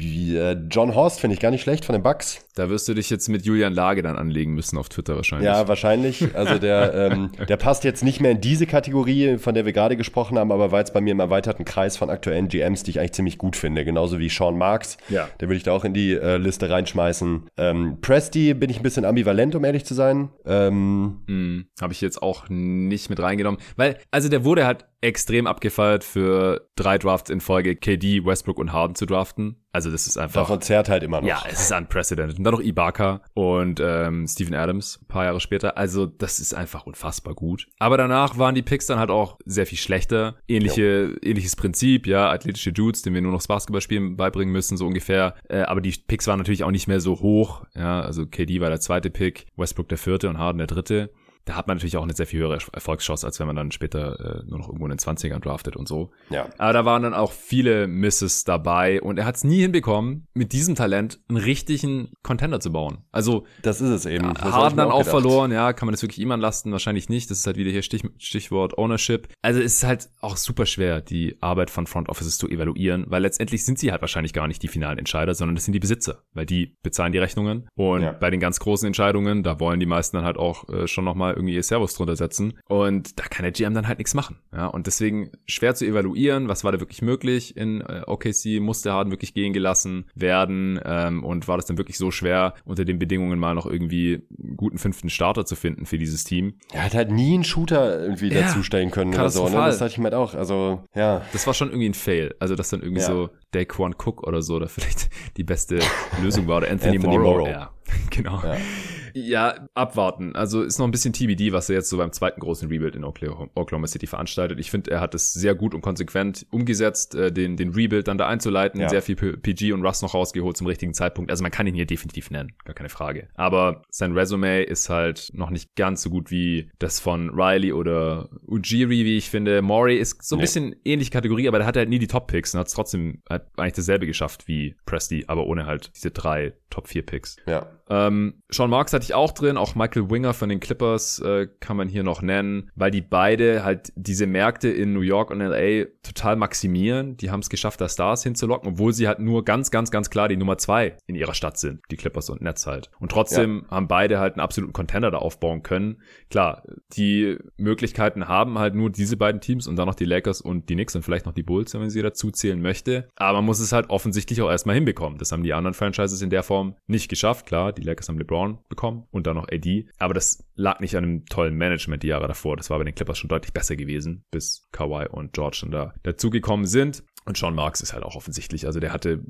Speaker 2: äh, John Horst finde ich gar nicht schlecht von den Bucks.
Speaker 1: Da wirst du dich jetzt mit Julian Lage dann anlegen müssen auf Twitter wahrscheinlich.
Speaker 2: Ja, wahrscheinlich. Also der, ähm, der passt jetzt nicht mehr in diese Kategorie, von der wir gerade gesprochen haben, aber war jetzt bei mir im erweiterten Kreis von aktuellen GMs, die ich eigentlich ziemlich gut finde. Genauso wie Sean Marks.
Speaker 1: Ja.
Speaker 2: Der würde ich da auch in die äh, Liste reinschmeißen. Ähm, Presti bin ich ein bisschen ambivalent, um ehrlich zu sein. Ähm,
Speaker 1: hm, Habe ich jetzt auch nicht mit reingenommen. Weil, also der wurde halt extrem abgefeiert für drei Drafts in Folge KD, Westbrook und Harden zu draften. Also das ist einfach.
Speaker 2: Davon zerrt halt immer noch.
Speaker 1: Ja, es ist unprecedented. Und dann noch Ibaka und ähm, Steven Adams ein paar Jahre später. Also das ist einfach unfassbar gut. Aber danach waren die Picks dann halt auch sehr viel schlechter. Ähnliche, jo. ähnliches Prinzip, ja, athletische Dudes, denen wir nur noch das Basketballspielen beibringen müssen, so ungefähr. Äh, aber die Picks waren natürlich auch nicht mehr so hoch. Ja, also KD war der zweite Pick, Westbrook der vierte und Harden der dritte da hat man natürlich auch eine sehr viel höhere Erfolgschance, als wenn man dann später äh, nur noch irgendwo in den 20ern draftet und so.
Speaker 2: Ja.
Speaker 1: Aber da waren dann auch viele Misses dabei und er hat es nie hinbekommen, mit diesem Talent einen richtigen Contender zu bauen. Also
Speaker 2: das ist es eben.
Speaker 1: Ja, Harden dann auch, auch verloren, ja, kann man das wirklich ihm anlasten? Wahrscheinlich nicht. Das ist halt wieder hier Stich, Stichwort Ownership. Also es ist halt auch super schwer, die Arbeit von Front Offices zu evaluieren, weil letztendlich sind sie halt wahrscheinlich gar nicht die finalen Entscheider, sondern das sind die Besitzer, weil die bezahlen die Rechnungen und ja. bei den ganz großen Entscheidungen, da wollen die meisten dann halt auch äh, schon nochmal irgendwie ihr Servus drunter setzen. Und da kann der GM dann halt nichts machen. Ja, und deswegen schwer zu evaluieren, was war da wirklich möglich in äh, OKC, musste Harden wirklich gehen gelassen werden ähm, und war das dann wirklich so schwer, unter den Bedingungen mal noch irgendwie einen guten fünften Starter zu finden für dieses Team.
Speaker 2: Er hat halt nie einen Shooter irgendwie ja, dazustellen können oder so. Ne? Das hatte ich mir halt auch. Also, ja.
Speaker 1: Das war schon irgendwie ein Fail. Also, dass dann irgendwie ja. so Daquan Cook oder so, oder vielleicht die beste Lösung war, oder Anthony, Anthony Morrow. Morrow. Ja, genau. Ja. Ja, abwarten. Also ist noch ein bisschen TBD, was er jetzt so beim zweiten großen Rebuild in Oklahoma City veranstaltet. Ich finde, er hat es sehr gut und konsequent umgesetzt, äh, den, den Rebuild dann da einzuleiten, ja. sehr viel PG und Russ noch rausgeholt zum richtigen Zeitpunkt. Also man kann ihn hier definitiv nennen, gar keine Frage. Aber sein Resume ist halt noch nicht ganz so gut wie das von Riley oder Ujiri, wie ich finde. Maury ist so ein nee. bisschen ähnliche Kategorie, aber der hat halt nie die Top-Picks und hat es trotzdem hat eigentlich dasselbe geschafft wie Presti, aber ohne halt diese drei Top-4-Picks.
Speaker 2: Ja.
Speaker 1: Ähm, Sean Marks hatte ich auch drin, auch Michael Winger von den Clippers äh, kann man hier noch nennen, weil die beide halt diese Märkte in New York und LA total maximieren. Die haben es geschafft, da Stars hinzulocken, obwohl sie halt nur ganz, ganz, ganz klar die Nummer zwei in ihrer Stadt sind, die Clippers und Nets halt. Und trotzdem ja. haben beide halt einen absoluten Contender da aufbauen können. Klar, die Möglichkeiten haben halt nur diese beiden Teams und dann noch die Lakers und die Knicks und vielleicht noch die Bulls, wenn man sie dazu zählen möchte. Aber man muss es halt offensichtlich auch erstmal hinbekommen. Das haben die anderen Franchises in der Form nicht geschafft. Klar, die Lakers haben LeBron bekommen und dann noch AD. Aber das lag nicht an einem tollen Management die Jahre davor. Das war bei den Clippers schon deutlich besser gewesen, bis Kawhi und George dann da dazugekommen sind. Und Sean Marks ist halt auch offensichtlich. Also der hatte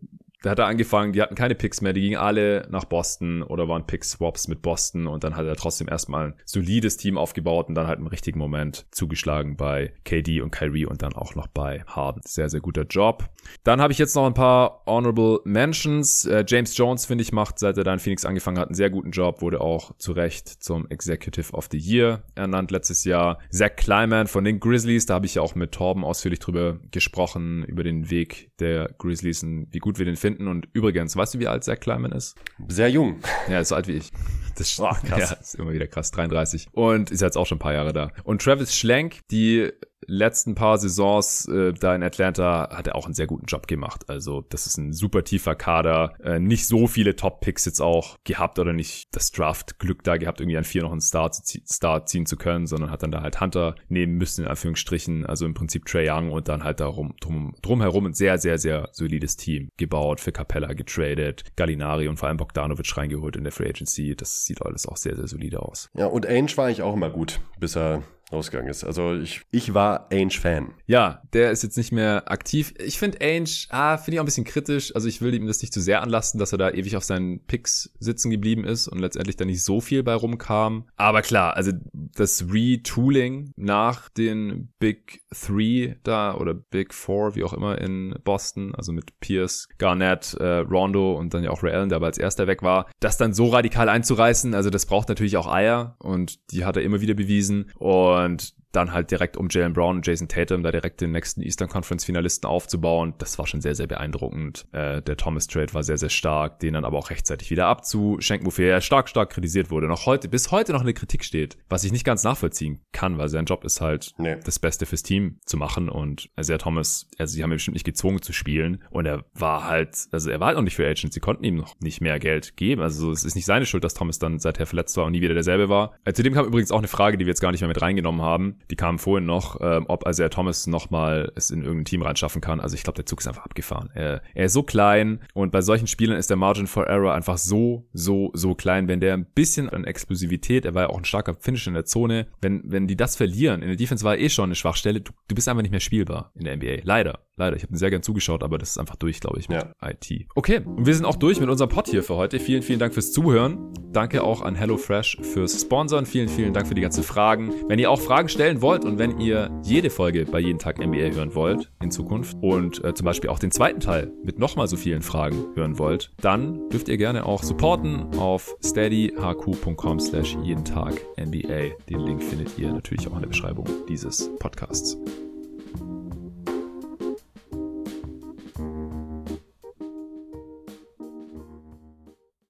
Speaker 1: Da hat er angefangen, die hatten keine Picks mehr, die gingen alle nach Boston oder waren Pick-Swaps mit Boston und dann hat er trotzdem erstmal ein solides Team aufgebaut und dann halt im richtigen Moment zugeschlagen bei KD und Kyrie und dann auch noch bei Harden. Sehr, sehr guter Job. Dann habe ich jetzt noch ein paar Honorable Mentions. Äh, James Jones, finde ich, macht, seit er da in Phoenix angefangen hat, einen sehr guten Job, wurde auch zu Recht zum Executive of the Year ernannt letztes Jahr. Zach Kleiman von den Grizzlies, da habe ich ja auch mit Torben ausführlich drüber gesprochen, über den Weg der Grizzlies und wie gut wir den finden. Und übrigens, weißt du, wie alt Zach Kleiman ist?
Speaker 2: Sehr jung.
Speaker 1: Ja, ist so alt wie ich. Das oh, krass. Ja, ist immer wieder krass. 33. Und ist jetzt auch schon ein paar Jahre da. Und Travis Schlenk, die letzten paar Saisons äh, da in Atlanta hat er auch einen sehr guten Job gemacht. Also das ist ein super tiefer Kader. Äh, nicht so viele Top-Picks jetzt auch gehabt oder nicht das Draft-Glück da gehabt, irgendwie an vier noch einen Star, Star ziehen zu können, sondern hat dann da halt Hunter nehmen müssen, in Anführungsstrichen. Also im Prinzip Trey Young und dann halt darum drum, drumherum ein sehr, sehr, sehr solides Team gebaut, für Capella getradet, Gallinari und vor allem Bogdanovic reingeholt in der Free Agency. Das sieht alles auch sehr, sehr solide aus.
Speaker 2: Ja, und Ainge war ich auch immer gut, bis er rausgegangen ist. Also ich, ich war Ainge-Fan.
Speaker 1: Ja, der ist jetzt nicht mehr aktiv. Ich finde Ainge, ah, finde ich auch ein bisschen kritisch. Also ich will ihm das nicht zu sehr anlasten, dass er da ewig auf seinen Picks sitzen geblieben ist und letztendlich da nicht so viel bei rumkam. Aber klar, also das Retooling nach den Big Three da oder Big Four, wie auch immer in Boston, also mit Pierce, Garnett, äh, Rondo und dann ja auch Ray Allen, der aber als erster weg war, das dann so radikal einzureißen, also das braucht natürlich auch Eier und die hat er immer wieder bewiesen. Und und dann halt direkt um Jalen Brown und Jason Tatum da direkt den nächsten Eastern Conference Finalisten aufzubauen. Das war schon sehr, sehr beeindruckend. Äh, der Thomas Trade war sehr, sehr stark, den dann aber auch rechtzeitig wieder abzuschenken, wofür er stark, stark kritisiert wurde. Noch heute, bis heute noch eine Kritik steht, was ich nicht ganz nachvollziehen kann, weil sein Job ist halt, nee. das Beste fürs Team zu machen und also Thomas, also sie haben ihn bestimmt nicht gezwungen zu spielen und er war halt, also er war halt noch nicht für Agent, sie konnten ihm noch nicht mehr Geld geben. Also es ist nicht seine Schuld, dass Thomas dann seither verletzt war und nie wieder derselbe war. Äh, zudem kam übrigens auch eine Frage, die wir jetzt gar nicht mehr mit reingenommen haben die kam vorhin noch, ähm, ob Isaiah Thomas nochmal es in irgendein Team reinschaffen kann. Also ich glaube, der Zug ist einfach abgefahren. Er, er ist so klein und bei solchen Spielern ist der Margin for Error einfach so, so, so klein. Wenn der ein bisschen an Explosivität, er war ja auch ein starker Finish in der Zone, wenn, wenn die das verlieren, in der Defense war eh schon eine Schwachstelle, du, du bist einfach nicht mehr spielbar in der NBA. Leider. Leider. Ich habe sehr gern zugeschaut, aber das ist einfach durch, glaube ich, mit ja. IT. Okay, und wir sind auch durch mit unserem Pod hier für heute. Vielen, vielen Dank fürs Zuhören. Danke auch an HelloFresh fürs Sponsoren. Vielen, vielen Dank für die ganzen Fragen. Wenn ihr auch Fragen stellen wollt und wenn ihr jede Folge bei Jeden Tag NBA hören wollt in Zukunft und äh, zum Beispiel auch den zweiten Teil mit nochmal so vielen Fragen hören wollt, dann dürft ihr gerne auch supporten auf steadyhq.com slash jeden Tag NBA. Den Link findet ihr natürlich auch in der Beschreibung dieses Podcasts.